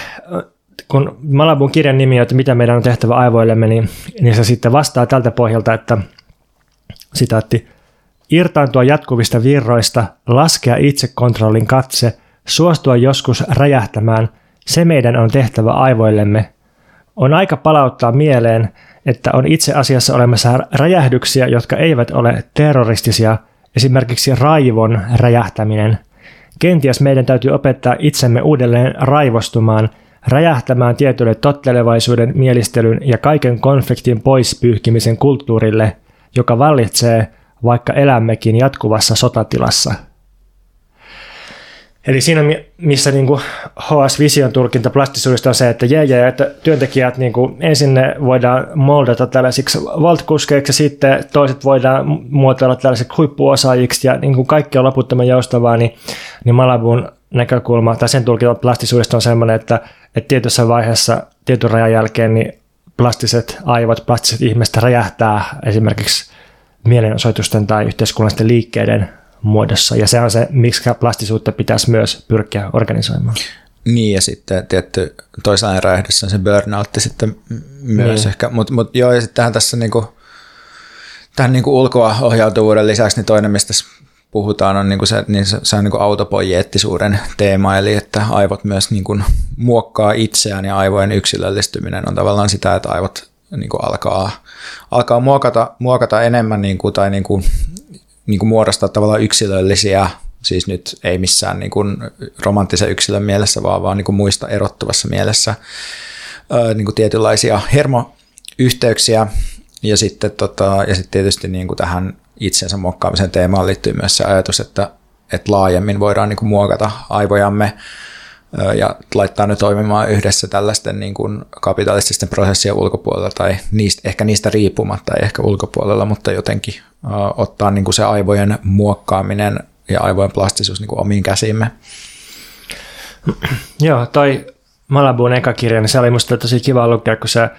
kun Malabun kirjan nimi on, että mitä meidän on tehtävä aivoillemme, niin, niin se sitten vastaa tältä pohjalta, että sitaatti, irtaantua jatkuvista virroista, laskea itsekontrollin katse, suostua joskus räjähtämään, se meidän on tehtävä aivoillemme. On aika palauttaa mieleen, että on itse asiassa olemassa räjähdyksiä, jotka eivät ole terroristisia, esimerkiksi raivon räjähtäminen. Kenties meidän täytyy opettaa itsemme uudelleen raivostumaan – räjähtämään tietylle tottelevaisuuden, mielistelyn ja kaiken konfliktin poispyyhkimisen kulttuurille, joka vallitsee, vaikka elämmekin jatkuvassa sotatilassa. Eli siinä, missä niin kuin HS-vision tulkinta plastisuudesta on se, että jee, jee, että työntekijät niin kuin, ensin ne voidaan moldata tällaisiksi valtkuskeiksi sitten toiset voidaan muotoilla tällaisiksi huippuosaajiksi ja niin kuin kaikki on loputtoman joustavaa, niin, niin Malabun näkökulma tai sen tulkinta plastisuudesta on sellainen, että, että tietyssä vaiheessa tietyn rajan jälkeen niin plastiset aivot, plastiset ihmiset räjähtää esimerkiksi mielenosoitusten tai yhteiskunnallisten liikkeiden muodossa. Ja se on se, miksi plastisuutta pitäisi myös pyrkiä organisoimaan. Niin, ja sitten tietty toisenlainen räjähdys on se burnout sitten myös niin. ehkä. Mutta mut joo, ja sitten tässä niinku, tähän niinku ulkoa ohjautuvuuden lisäksi niin toinen, mistä puhutaan, on niinku se, niin se, se on niinku autopojeettisuuden teema, eli että aivot myös niinku muokkaa itseään ja aivojen yksilöllistyminen on tavallaan sitä, että aivot niinku alkaa, alkaa muokata, muokata enemmän niinku, tai niinku niin kuin muodostaa tavallaan yksilöllisiä, siis nyt ei missään niin kuin romanttisen yksilön mielessä, vaan, vaan niin kuin muista erottuvassa mielessä niin kuin tietynlaisia hermoyhteyksiä. Ja sitten, tota, ja sitten tietysti niin kuin tähän itsensä muokkaamisen teemaan liittyy myös se ajatus, että, että laajemmin voidaan niin kuin muokata aivojamme ja laittaa ne toimimaan yhdessä tällaisten niin kuin kapitalististen prosessien ulkopuolella tai niistä, ehkä niistä riippumatta, ei ehkä ulkopuolella, mutta jotenkin ottaa niin kuin se aivojen muokkaaminen ja aivojen plastisuus niin kuin omiin käsiimme. Joo, toi Malabun eka kirja, niin se oli musta tosi kiva lukea, kun se,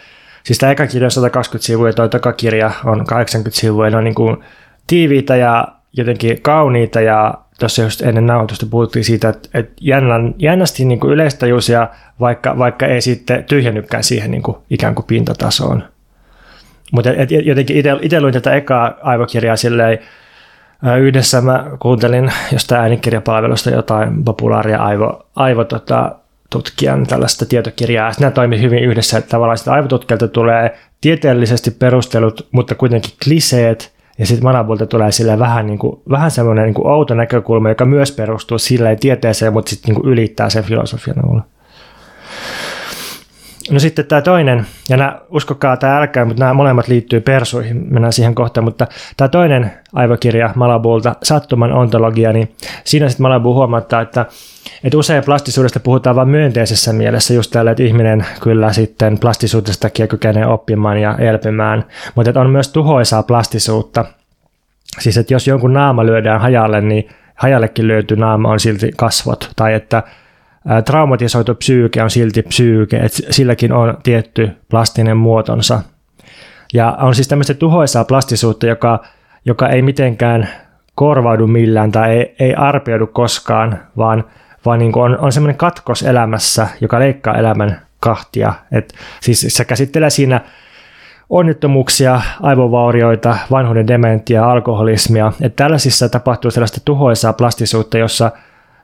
siis tämä eka kirja on 120 sivua ja toi toka kirja on 80 sivua, ne on niin kuin tiiviitä ja jotenkin kauniita ja tuossa just ennen nauhoitusta puhuttiin siitä, että, että jännän, jännästi niin kuin yleistajuisia, vaikka, vaikka ei sitten tyhjennykään siihen niin kuin ikään kuin pintatasoon. Mutta jotenkin itse luin tätä ekaa aivokirjaa silleen, yhdessä mä kuuntelin jostain äänikirjapalvelusta jotain populaaria aivo, aivo tota, tutkijan tällaista tietokirjaa. Nämä toimii hyvin yhdessä, että tavallaan aivotutkijalta tulee tieteellisesti perustelut, mutta kuitenkin kliseet, ja sitten Manabulta tulee sille vähän, niin kuin, vähän semmoinen niin outo näkökulma, joka myös perustuu silleen tieteeseen, mutta sitten niin ylittää sen filosofian avulla. No sitten tämä toinen, ja nämä, uskokaa tämä älkää, mutta nämä molemmat liittyy persuihin, mennään siihen kohtaan, mutta tämä toinen aivokirja Malabulta, Sattuman ontologia, niin siinä sitten Malabu huomattaa, että, että usein plastisuudesta puhutaan vain myönteisessä mielessä, just tällä, että ihminen kyllä sitten plastisuudestakin kykenee oppimaan ja elpymään, mutta että on myös tuhoisaa plastisuutta, siis että jos jonkun naama lyödään hajalle, niin hajallekin löytyy naama on silti kasvot, tai että traumatisoitu psyyke on silti psyyke, että silläkin on tietty plastinen muotonsa. Ja on siis tämmöistä tuhoisaa plastisuutta, joka, joka ei mitenkään korvaudu millään tai ei, ei arpeudu koskaan, vaan, vaan niin on, on semmoinen katkos elämässä, joka leikkaa elämän kahtia. Et siis se käsittelee siinä onnettomuuksia, aivovaurioita, vanhuuden dementia, alkoholismia. Et tällaisissa tapahtuu sellaista tuhoisaa plastisuutta, jossa –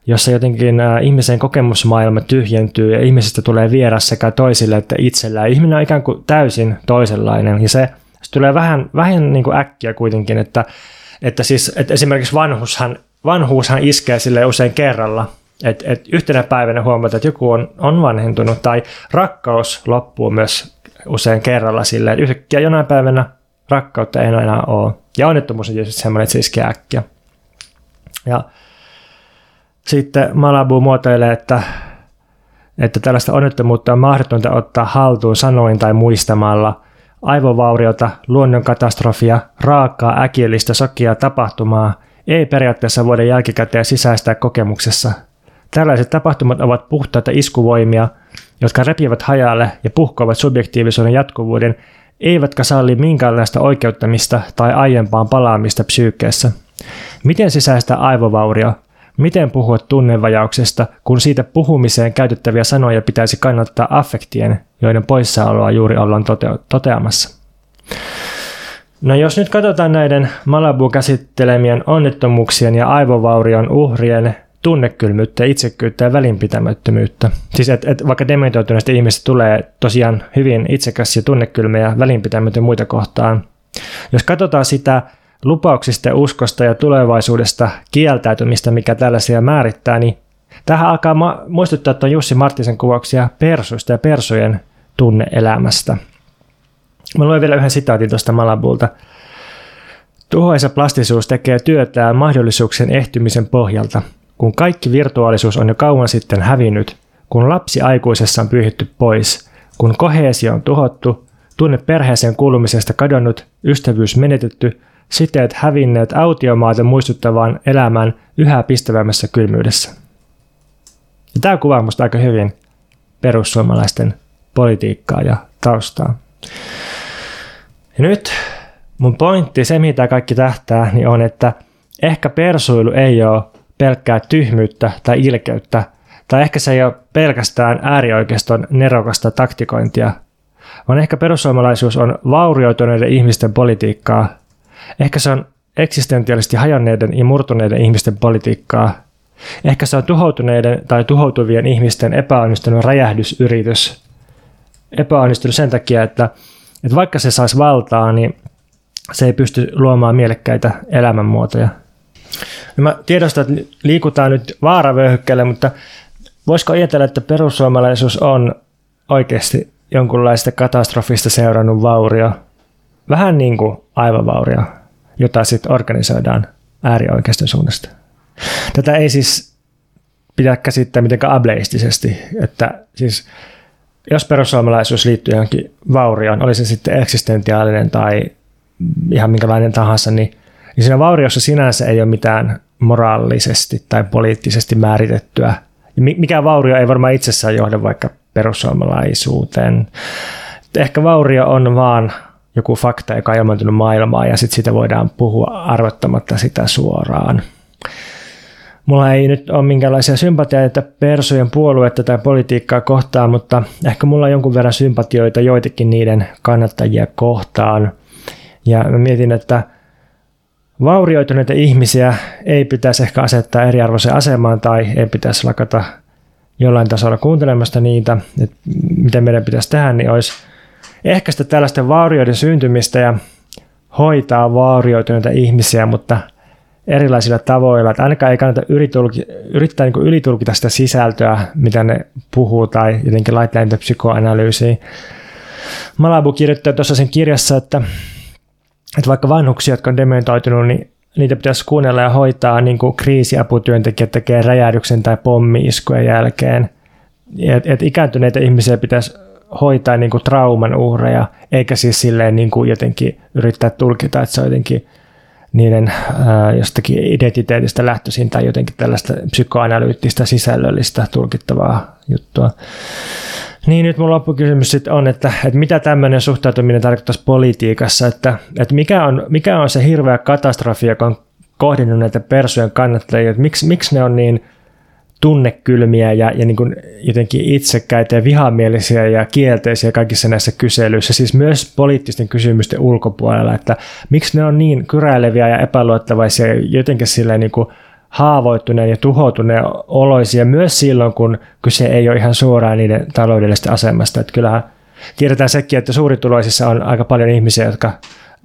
jossa jotenkin ihmisen kokemusmaailma tyhjentyy ja ihmisestä tulee vieras sekä toisille että itsellään. Ihminen on ikään kuin täysin toisenlainen ja se, se tulee vähän, vähän niin kuin äkkiä kuitenkin, että, että, siis, että esimerkiksi vanhushan, vanhuushan iskee sille usein kerralla. Et, et yhtenä päivänä huomata, että joku on, on vanhentunut tai rakkaus loppuu myös usein kerralla silleen, että yhtäkkiä jonain päivänä rakkautta ei enää ole. Ja onnettomuus on tietysti semmoinen, että se iskee äkkiä. Ja sitten Malabu muotoilee, että, että tällaista onnettomuutta on mahdotonta ottaa haltuun sanoin tai muistamalla. Aivovauriota, luonnonkatastrofia, raakaa, äkillistä, sokia tapahtumaa ei periaatteessa voida jälkikäteen sisäistää kokemuksessa. Tällaiset tapahtumat ovat puhtaita iskuvoimia, jotka repivät hajalle ja puhkoavat subjektiivisuuden jatkuvuuden, eivätkä salli minkäänlaista oikeuttamista tai aiempaan palaamista psyykkeessä. Miten sisäistä aivovaurio, Miten puhua tunnevajauksesta, kun siitä puhumiseen käytettäviä sanoja pitäisi kannattaa affektien, joiden poissaoloa juuri ollaan tote- toteamassa? No jos nyt katsotaan näiden Malabu käsittelemien onnettomuuksien ja aivovaurion uhrien tunnekylmyyttä, itsekyyttä ja välinpitämättömyyttä. Siis että et vaikka dementoituneista ihmistä tulee tosiaan hyvin itsekäs ja tunnekylmä ja välinpitämätön muita kohtaan. Jos katsotaan sitä lupauksista uskosta ja tulevaisuudesta kieltäytymistä, mikä tällaisia määrittää, niin tähän alkaa ma- muistuttaa tuon Jussi Marttisen kuvauksia persuista ja persujen tunneelämästä. Mä luen vielä yhden sitaatin tuosta Malabulta. Tuhoisa plastisuus tekee työtään mahdollisuuksien ehtymisen pohjalta. kun kaikki virtuaalisuus on jo kauan sitten hävinnyt, kun lapsi aikuisessa on pyyhitty pois, kun koheesio on tuhottu, tunne perheeseen kuulumisesta kadonnut, ystävyys menetetty, siteet hävinneet autiomaata muistuttavaan elämään yhä pistävämmässä kylmyydessä. Ja tämä kuvaa minusta aika hyvin perussuomalaisten politiikkaa ja taustaa. Ja nyt mun pointti, se mitä kaikki tähtää, niin on, että ehkä persuilu ei ole pelkkää tyhmyyttä tai ilkeyttä, tai ehkä se ei ole pelkästään äärioikeiston nerokasta taktikointia, vaan ehkä perussuomalaisuus on vaurioituneiden ihmisten politiikkaa. Ehkä se on eksistentiaalisesti hajonneiden ja murtuneiden ihmisten politiikkaa. Ehkä se on tuhoutuneiden tai tuhoutuvien ihmisten epäonnistunut räjähdysyritys. Epäonnistunut sen takia, että, että vaikka se saisi valtaa, niin se ei pysty luomaan mielekkäitä elämänmuotoja. No mä tiedostan, että liikutaan nyt vaaravöyhykkeelle, mutta voisiko ajatella, että perussuomalaisuus on oikeasti jonkunlaista katastrofista seurannut vaurio, vähän niin kuin aivovaurio, jota sitten organisoidaan äärioikeiston suunnasta. Tätä ei siis pidä käsittää mitenkään ableistisesti, että siis jos perussuomalaisuus liittyy johonkin vaurioon, oli se sitten eksistentiaalinen tai ihan minkälainen tahansa, niin, niin siinä vauriossa sinänsä ei ole mitään moraalisesti tai poliittisesti määritettyä. Ja mikä vaurio ei varmaan itsessään johda vaikka perussuomalaisuuteen. Ehkä vaurio on vaan joku fakta, joka on ilmaantunut maailmaan ja sitten siitä voidaan puhua arvottamatta sitä suoraan. Mulla ei nyt ole minkäänlaisia sympatioita persujen puoluetta tai politiikkaa kohtaan, mutta ehkä mulla on jonkun verran sympatioita joitakin niiden kannattajia kohtaan. Ja mä mietin, että vaurioituneita ihmisiä ei pitäisi ehkä asettaa eriarvoiseen asemaan tai ei pitäisi lakata jollain tasolla kuuntelemasta niitä, että miten meidän pitäisi tehdä, niin olisi ehkäistä tällaisten vaurioiden syntymistä ja hoitaa vaurioituneita ihmisiä, mutta erilaisilla tavoilla. Että ainakaan ei kannata yritulki, yrittää niin ylitulkita sitä sisältöä, mitä ne puhuu, tai jotenkin laittaa niitä psykoanalyysiin. Malabu kirjoittaa tuossa sen kirjassa, että, että vaikka vanhuksia, jotka on dementoitunut, niin niitä pitäisi kuunnella ja hoitaa niin kuin kriisiaputyöntekijät tekee räjähdyksen tai pommi-iskujen jälkeen. Et, et ikääntyneitä ihmisiä pitäisi hoitaa niin kuin trauman uhreja, eikä siis silleen niin kuin jotenkin yrittää tulkita, että se on jotenkin niiden ää, jostakin identiteetistä lähtöisin tai jotenkin tällaista psykoanalyyttistä sisällöllistä tulkittavaa juttua. Niin nyt mun loppukysymys sitten on, että, että mitä tämmöinen suhtautuminen tarkoittaisi politiikassa, että, että mikä, on, mikä on se hirveä katastrofi, joka on kohdennut näitä persujen kannattajia, että miksi, miksi ne on niin tunnekylmiä ja, ja niin kuin jotenkin itsekäitä ja vihamielisiä ja kielteisiä kaikissa näissä kyselyissä, siis myös poliittisten kysymysten ulkopuolella, että miksi ne on niin kyräileviä ja epäluottavaisia jotenkin silleen niin kuin haavoittuneen ja tuhoutuneen oloisia myös silloin, kun kyse ei ole ihan suoraan niiden taloudellisesta asemasta. Että kyllähän tiedetään sekin, että suurituloisissa on aika paljon ihmisiä, jotka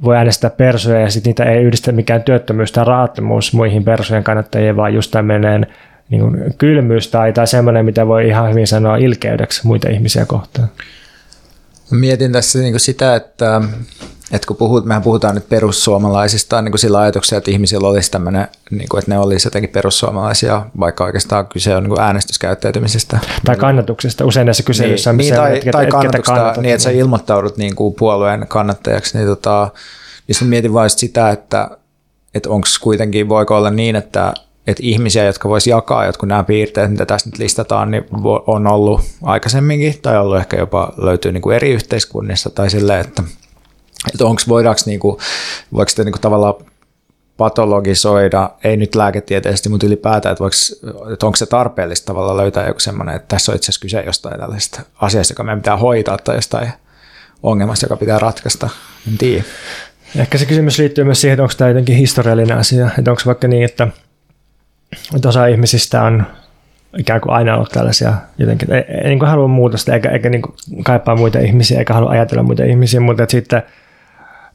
voi äänestää persoja ja sitten niitä ei yhdistä mikään työttömyys tai rahattomuus muihin persojen kannattajien, vaan just tämmöinen niin kuin kylmyys tai, tai semmoinen, mitä voi ihan hyvin sanoa ilkeydeksi muita ihmisiä kohtaan. Mietin tässä niin kuin sitä, että että kun puhut, mehän puhutaan nyt perussuomalaisista niin kuin sillä ajatuksella, että ihmisillä olisi tämmöinen, niin kuin, että ne olisi jotenkin perussuomalaisia, vaikka oikeastaan kyse on niin kuin äänestyskäyttäytymisestä. Tai kannatuksesta. Usein näissä kyselyissä niin, niin, tai, tai kannatuksesta, niin että sä ilmoittaudut niin kuin puolueen kannattajaksi, niin, tota, niin mietin vain sitä, että, että onko kuitenkin, voiko olla niin, että että ihmisiä, jotka voisi jakaa jotkut nämä piirteet, mitä tässä nyt listataan, niin on ollut aikaisemminkin, tai ollut ehkä jopa löytyy niin kuin eri yhteiskunnissa, tai silleen, että että onko, voidaanko niinku, voiko sitä niinku tavallaan patologisoida, ei nyt lääketieteellisesti, mutta ylipäätään, että, voiko, että onko se tarpeellista tavalla löytää joku semmoinen, että tässä on itse asiassa kyse jostain tällaisesta asiasta, joka meidän pitää hoitaa tai jostain ongelmasta, joka pitää ratkaista. En tiedä. Ehkä se kysymys liittyy myös siihen, että onko tämä jotenkin historiallinen asia, että onko vaikka niin, että, että osa ihmisistä on ikään kuin aina ollut tällaisia jotenkin, ei, ei niin kuin halua muutosta eikä, eikä niin kuin kaipaa muita ihmisiä eikä halua ajatella muita ihmisiä, mutta sitten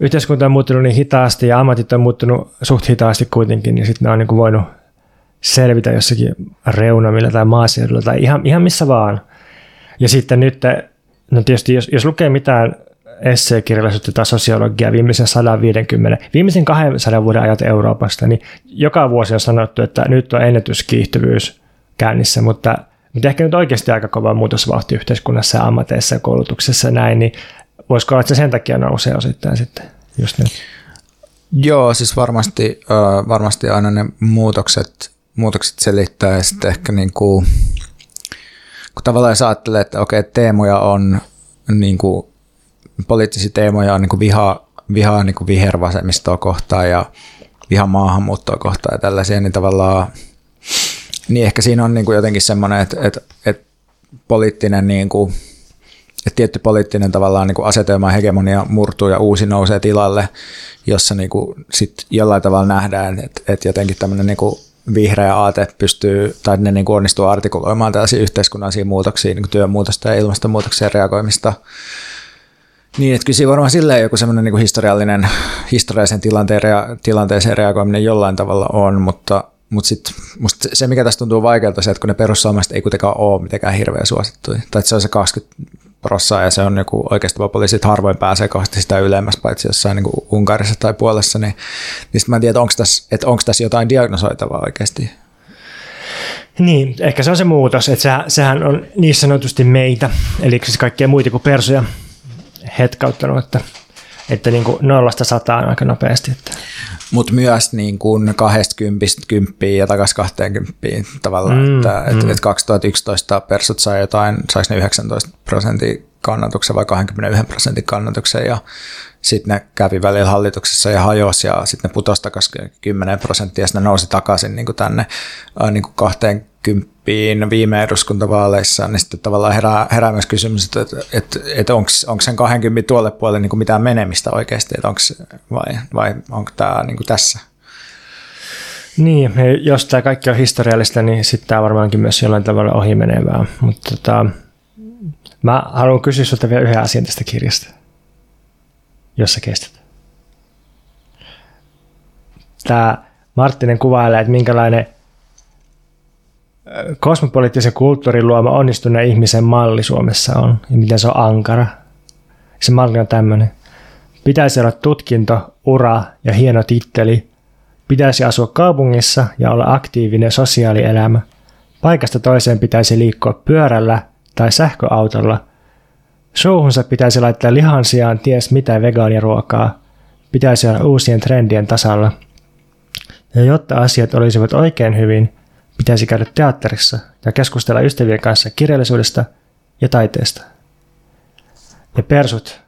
yhteiskunta on muuttunut niin hitaasti ja ammatit on muuttunut suht hitaasti kuitenkin, niin sitten ne on niin kuin voinut selvitä jossakin reunamilla tai maaseudulla tai ihan, ihan missä vaan. Ja sitten nyt, no tietysti jos, jos lukee mitään esseekirjallisuutta tai sosiologiaa viimeisen 150, viimeisen 200 vuoden ajat Euroopasta, niin joka vuosi on sanottu, että nyt on ennätyskiihtyvyys käynnissä, mutta, mutta ehkä nyt oikeasti aika kova muutosvauhti yhteiskunnassa ja ammateissa ja koulutuksessa näin, niin voisiko olla, että se sen takia nousee osittain sitten just nyt? Joo, siis varmasti, varmasti aina ne muutokset, muutokset selittää ja sitten ehkä niin kuin, kun tavallaan jos ajattelee, että okei, teemoja on niin kuin, poliittisia teemoja on niin kuin viha, vihaa niin kuin vihervasemmistoa kohtaan ja viha maahanmuuttoa kohtaan ja tällaisia, niin tavallaan niin ehkä siinä on niin kuin jotenkin semmoinen, että, että, että poliittinen niin kuin, että tietty poliittinen tavallaan niin kuin asetelma hegemonia murtuu ja uusi nousee tilalle, jossa niin kuin sit jollain tavalla nähdään, että, että jotenkin tämmöinen niin kuin vihreä aate pystyy, tai ne niin kuin onnistuu artikuloimaan tällaisia yhteiskunnallisia muutoksia, niin kuin työmuutosta ja ilmastonmuutoksia reagoimista. Niin, että kyllä varmaan silleen joku semmoinen niin historiallinen, historiallisen tilanteen, tilanteeseen reagoiminen jollain tavalla on, mutta, mutta sit, musta se, mikä tässä tuntuu vaikealta, se, että kun ne perussuomalaiset ei kuitenkaan ole mitenkään hirveän suosittuja, tai että se on se 20 prossaa ja se on joku oikeasti poliisit harvoin pääsee kohti sitä ylemmäs, paitsi jossain niin Unkarissa tai Puolessa, niin, niin sitten mä en tiedä, onko tässä, että onko tässä jotain diagnosoitavaa oikeasti. Niin, ehkä se on se muutos, että sehän, sehän on niin sanotusti meitä, eli siis kaikkia muita kuin persoja hetkauttanut, että, että niin kuin nollasta sataan aika nopeasti. Että. Mutta myös niin kuin 20 kymppiin ja takaisin 20 tavallaan, mm, että mm. Et, et 2011 persut sai jotain, saisi ne 19 prosentin kannatuksen vai 21 prosentin kannatuksen ja sitten ne kävi välillä hallituksessa ja hajosi ja sitten ne putosi takaisin 10 prosenttia ja sitten ne nousi takaisin niin kuin tänne niin kuin 20 viime eduskuntavaaleissa, niin sitten tavallaan herää, herää myös kysymys, että, että, että, että onko sen 20 tuolle puolelle niin kuin mitään menemistä oikeasti, että onko, vai, vai onko tämä niin kuin tässä? Niin, jos tämä kaikki on historiallista, niin sitten tämä varmaankin myös jollain tavalla ohimenevää. Mutta tota, mä haluan kysyä sinulta vielä yhden asian tästä kirjasta, jos sä kestät. Tämä Marttinen kuvailee, että minkälainen kosmopoliittisen kulttuurin luoma onnistuneen ihmisen malli Suomessa on ja miten se on ankara. Se malli on tämmöinen. Pitäisi olla tutkinto, ura ja hieno titteli. Pitäisi asua kaupungissa ja olla aktiivinen sosiaalielämä. Paikasta toiseen pitäisi liikkua pyörällä tai sähköautolla. Suuhunsa pitäisi laittaa lihan sijaan ties mitä vegaaniruokaa. Pitäisi olla uusien trendien tasalla. Ja jotta asiat olisivat oikein hyvin – pitäisi käydä teatterissa ja keskustella ystävien kanssa kirjallisuudesta ja taiteesta. Ja persut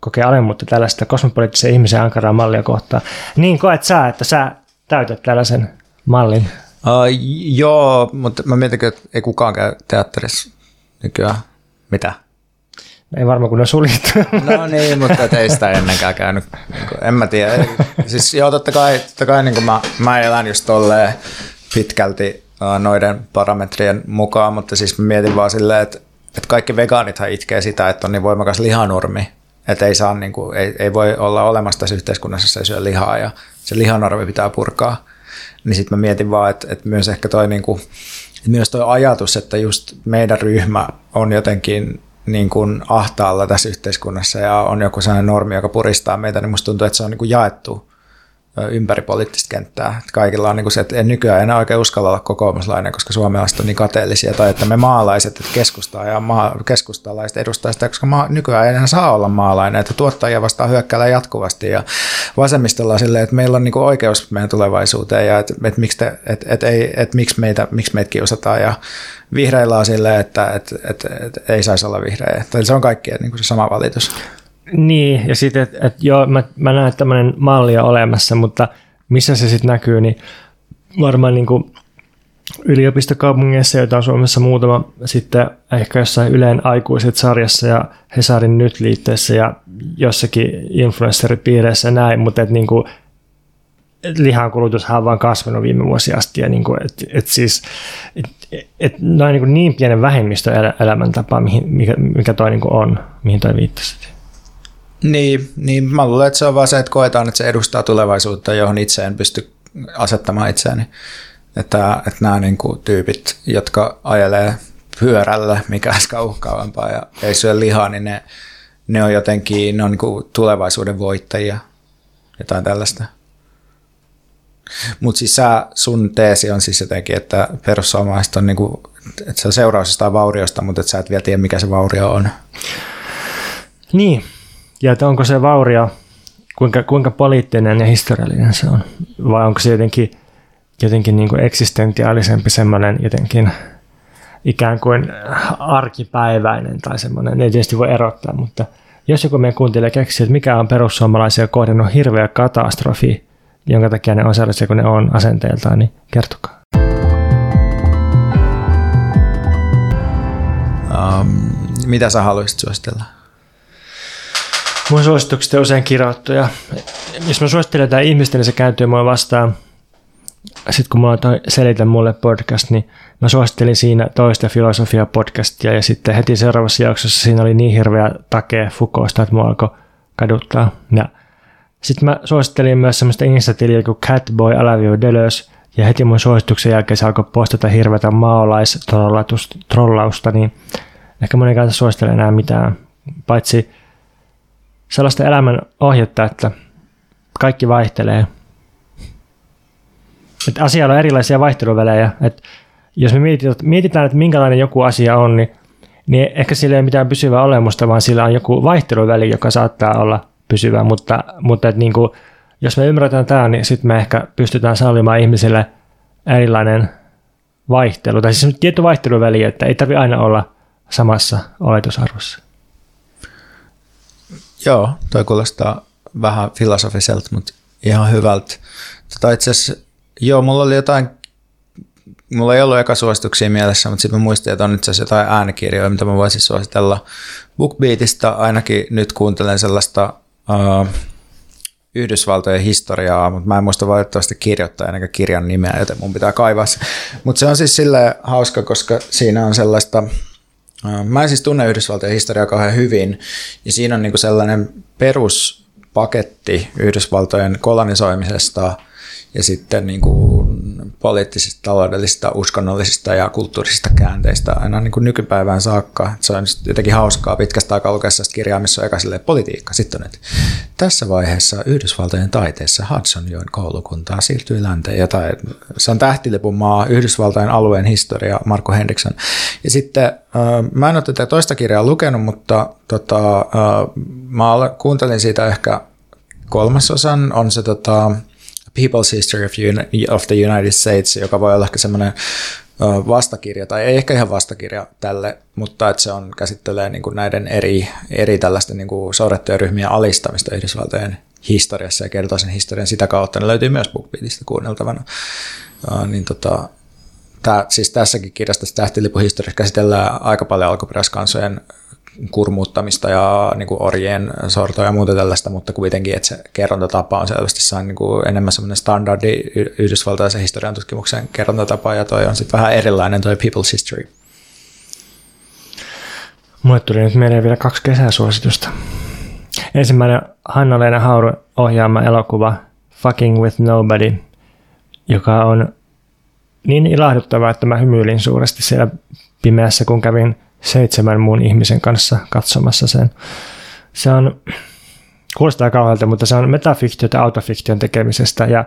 kokee alemmuutta tällaista kosmopoliittisen ihmisen ankaraa mallia kohtaan. Niin koet sä, että sä täytät tällaisen mallin? Uh, joo, mutta mä mietin, että ei kukaan käy teatterissa nykyään. Mitä? Ei varmaan kun on suljettu. No niin, mutta ei sitä ennenkään käynyt. Niin en mä tiedä. Siis joo, totta kai, totta kai niin mä, mä elän just tolleen pitkälti noiden parametrien mukaan, mutta siis mä mietin vaan silleen, että, että kaikki vegaanithan itkee sitä, että on niin voimakas lihanurmi, että ei, saa, niin kuin, ei, ei voi olla olemassa tässä yhteiskunnassa, jos ei syö lihaa ja se lihanarvi pitää purkaa. Niin sitten mä mietin vaan, että, että myös ehkä toi, niin kuin, myös toi ajatus, että just meidän ryhmä on jotenkin niin kuin ahtaalla tässä yhteiskunnassa ja on joku sellainen normi, joka puristaa meitä, niin musta tuntuu, että se on niin kuin jaettu ympäri poliittista kenttää. Että kaikilla on niin kuin se, että en nykyään enää oikein uskalla olla kokoomuslainen, koska suomalaiset on niin kateellisia, tai että me maalaiset, että keskustaa ja maa, keskustalaiset edustaa sitä, koska maa, nykyään ei enää saa olla maalainen, että tuottajia vastaan hyökkäällä jatkuvasti, ja vasemmistolla on silleen, että meillä on niin kuin oikeus meidän tulevaisuuteen, ja että, että, miksi, te, että, että, ei, että miksi, meitä, miksi meitä kiusataan, ja vihreillä on silleen, että, että, että, että ei saisi olla vihreä. Että se on kaikkien niin kuin se sama valitus. Niin, ja sitten, että et, joo, mä, mä näen, tämmöinen malli on olemassa, mutta missä se sitten näkyy, niin varmaan niin kuin yliopistokaupungeissa, joita on Suomessa muutama, sitten ehkä jossain Yleen aikuiset sarjassa ja Hesarin nyt liitteessä ja jossakin influenceripiireissä ja näin, mutta että niin kuin, et lihan kulutushan on vaan kasvanut viime vuosia asti ja niin kuin, et, et siis et, et noin niin, niin pienen vähemmistö elämäntapa, mikä, mikä toi niin kuin on, mihin toi viittasit. Niin, niin, mä luulen, että se on vaan se, että koetaan, että se edustaa tulevaisuutta, johon itse en pysty asettamaan itseäni. Että, että nämä niin kuin, tyypit, jotka ajelee pyörällä, mikä on uhkaavampaa ja ei syö lihaa, niin ne, ne on jotenkin ne on niin tulevaisuuden voittajia, jotain tällaista. Mutta siis sä, sun teesi on siis jotenkin, että perussuomalaiset on, niinku, että se on seuraus vauriosta, mutta että sä et vielä tiedä, mikä se vaurio on. Niin, ja että onko se vaurio, kuinka, kuinka poliittinen ja historiallinen se on, vai onko se jotenkin, jotenkin niin kuin eksistentiaalisempi semmoinen jotenkin ikään kuin arkipäiväinen tai semmoinen, ei tietysti voi erottaa, mutta jos joku meidän kuuntelija keksii, että mikä on perussuomalaisia kohdannut hirveä katastrofi, jonka takia ne on sellaisia kuin ne on asenteeltaan, niin kertokaa. Um, mitä sä haluaisit suositella? Mun suositukset on usein kirjoittuja. Jos mä suosittelen jotain ihmistä, niin se kääntyy mua vastaan. Sitten kun mulla on toi Selitä mulle podcast, niin mä suosittelin siinä toista filosofia-podcastia ja sitten heti seuraavassa jaksossa siinä oli niin hirveä takee Foucaultsta, että mua alkoi kaduttaa. Ja sitten mä suosittelin myös semmoista Insta-tiliä kuin Catboy Alavio Delös, ja heti mun suosituksen jälkeen se alkoi postata hirveätä maalaistrollausta, niin ehkä mun ei kannata suositella enää mitään, paitsi sellaista elämän ohjetta, että kaikki vaihtelee. Et asialla on erilaisia vaihteluvälejä. Et jos me mietitään, että minkälainen joku asia on, niin, niin ehkä sillä ei ole mitään pysyvää olemusta, vaan sillä on joku vaihteluväli, joka saattaa olla pysyvä, mutta, mutta et niin kuin, jos me ymmärretään tämä, niin sitten me ehkä pystytään sallimaan ihmisille erilainen vaihtelu, tai siis tietty vaihteluväli, että ei tarvitse aina olla samassa oletusarvossa. Joo, toi kuulostaa vähän filosofiselta, mutta ihan hyvältä. Tota itse asiassa, joo, mulla oli jotain, mulla ei ollut eka suosituksia mielessä, mutta sitten mä muistin, että on itse asiassa jotain äänikirjoja, mitä mä voisin suositella. BookBeatista ainakin nyt kuuntelen sellaista uh, Yhdysvaltojen historiaa, mutta mä en muista valitettavasti kirjoittaa ennen kirjan nimeä, joten mun pitää kaivaa se. Mutta se on siis sille hauska, koska siinä on sellaista, mä en siis tunne Yhdysvaltojen historiaa kauhean hyvin, ja siinä on niinku sellainen peruspaketti Yhdysvaltojen kolonisoimisesta – ja sitten niin kuin poliittisista, taloudellisista, uskonnollisista ja kulttuurisista käänteistä aina niin kuin nykypäivään saakka. Se on jotenkin hauskaa pitkästä aikaa lukea kirjaa, missä on eka politiikka. Sitten on, että tässä vaiheessa Yhdysvaltojen taiteessa Hudsonjoen koulukuntaa siirtyi länteen. Jotain. Se on tähtilipun maa, Yhdysvaltain alueen historia, Marko Henriksson. Ja sitten mä en ole tätä toista kirjaa lukenut, mutta tota, mä kuuntelin siitä ehkä kolmasosan. On se tota, People's History of, of the United States, joka voi olla ehkä semmoinen vastakirja, tai ei ehkä ihan vastakirja tälle, mutta että se on, käsittelee niin kuin näiden eri, eri tällaisten niin kuin ryhmien alistamista Yhdysvaltojen historiassa ja kertoo sen historian sitä kautta. Ne löytyy myös BookBeatista kuunneltavana. Uh, niin tota, tää, siis tässäkin kirjassa tähtilipuhistoriassa käsitellään aika paljon alkuperäiskansojen kurmuuttamista ja niin kuin orjien sortoja ja muuta tällaista, mutta kuitenkin, että se kerrontatapa on selvästi sain niin kuin enemmän semmoinen standardi yhdysvaltaisen historian tutkimuksen kerrontatapa ja toi on sitten vähän erilainen toi People's History. Mulle tuli nyt mieleen vielä kaksi kesäsuositusta. Ensimmäinen Hanna-Leena Hauru ohjaama elokuva Fucking with Nobody, joka on niin ilahduttava, että mä hymyilin suuresti siellä pimeässä, kun kävin seitsemän muun ihmisen kanssa katsomassa sen. Se on, kuulostaa kauhealta, mutta se on metafiktiota autofiktion tekemisestä ja,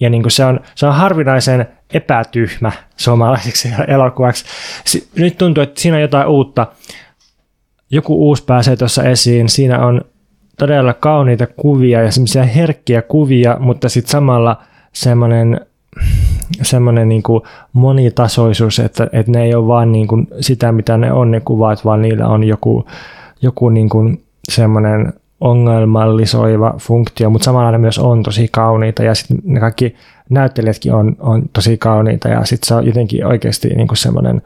ja niin kuin se, on, se on harvinaisen epätyhmä suomalaiseksi elokuvaksi. Nyt tuntuu, että siinä on jotain uutta. Joku uusi pääsee tuossa esiin. Siinä on todella kauniita kuvia ja semmoisia herkkiä kuvia, mutta sitten samalla semmoinen semmoinen niin kuin monitasoisuus, että, että ne ei ole vaan niin kuin sitä, mitä ne on ne kuvat, vaan niillä on joku, joku niin kuin semmoinen ongelmallisoiva funktio, mutta samalla ne myös on tosi kauniita ja sitten ne kaikki näyttelijätkin on, on tosi kauniita ja sitten se on jotenkin oikeasti niin kuin semmoinen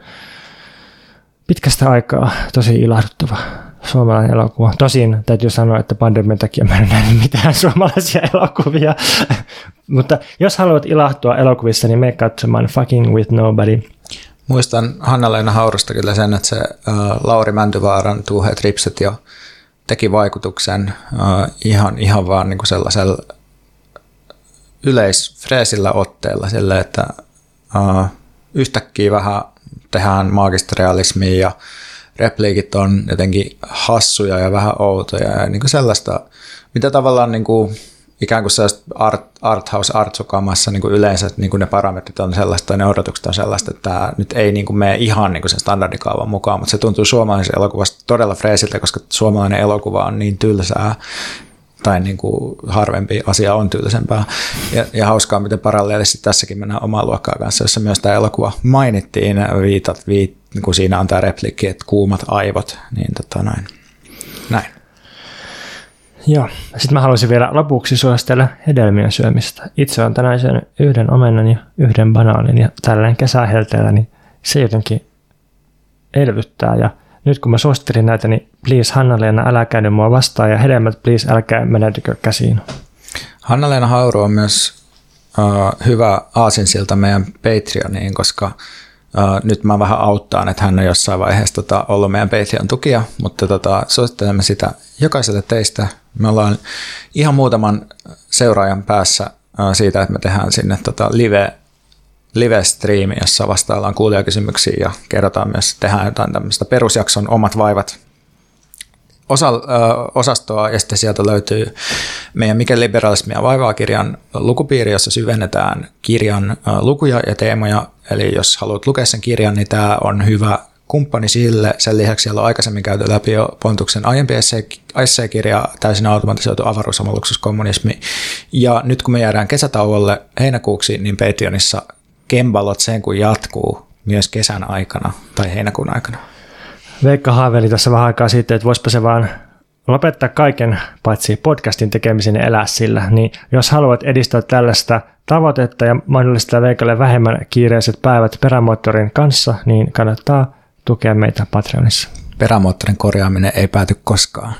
pitkästä aikaa tosi ilahduttava suomalainen elokuva. Tosin täytyy sanoa, että pandemian takia mä en nähnyt mitään suomalaisia elokuvia. Mutta jos haluat ilahtua elokuvissa, niin mene katsomaan Fucking with Nobody. Muistan Hanna-Leena Haurusta kyllä sen, että se Lauri Mäntyvaaran Tuuheet ripset jo teki vaikutuksen ihan, ihan vaan niin kuin sellaisella yleisfreesillä otteella, sille, että uh, yhtäkkiä vähän tehdään maagista ja repliikit on jotenkin hassuja ja vähän outoja ja niin kuin sellaista, mitä tavallaan niin kuin, ikään kuin sellaista art, arthouse artsukamassa niin kuin yleensä niin kuin ne parametrit on sellaista ja ne odotukset on sellaista, että tämä nyt ei niin kuin mene ihan niin kuin sen standardikaavan mukaan, mutta se tuntuu suomalaisen elokuvasta todella freesiltä, koska suomalainen elokuva on niin tylsää tai niin kuin harvempi asia on tylsempää. Ja, ja hauskaa, miten paralleellisesti tässäkin mennään omaa luokkaa kanssa, jossa myös tämä elokuva mainittiin, viitat, viit, kun siinä on tämä replikki, että kuumat aivot, niin tota näin. näin. Joo. Sitten mä haluaisin vielä lopuksi suositella hedelmien syömistä. Itse on tänään syönyt yhden omenan ja yhden banaanin ja tällainen kesähelteellä, niin se jotenkin elvyttää ja nyt kun mä suosittelin näitä, niin please Hanna-Leena, älä käynyt mua vastaan ja hedelmät please älkää menetykö käsiin. Hanna-Leena Hauru on myös uh, hyvä aasinsilta meidän Patreoniin, koska nyt mä vähän auttaan, että hän on jossain vaiheessa tota, ollut meidän Patreon tukia, mutta tota, suosittelemme sitä jokaiselle teistä. Me ollaan ihan muutaman seuraajan päässä siitä, että me tehdään sinne tota, live live-striimi, jossa vastaillaan kuulijakysymyksiin ja kerrotaan myös, tehdään jotain tämmöistä perusjakson omat vaivat osa, ö, osastoa ja sitten sieltä löytyy meidän Mikä liberalismia vaivaa kirjan lukupiiri, jossa syvennetään kirjan ö, lukuja ja teemoja. Eli jos haluat lukea sen kirjan, niin tämä on hyvä kumppani sille. Sen lisäksi siellä on aikaisemmin käyty läpi jo Pontuksen aiempi esseekirja, täysin automatisoitu avaruusamaluksuskommunismi. Ja nyt kun me jäädään kesätauolle heinäkuuksi, niin Patreonissa kembalot sen kun jatkuu myös kesän aikana tai heinäkuun aikana. Veikka haaveili tässä vähän aikaa sitten, että voisipa se vaan lopettaa kaiken paitsi podcastin tekemisen ja elää sillä, niin jos haluat edistää tällaista tavoitetta ja mahdollistaa Veikalle vähemmän kiireiset päivät perämoottorin kanssa, niin kannattaa tukea meitä Patreonissa. Perämoottorin korjaaminen ei pääty koskaan.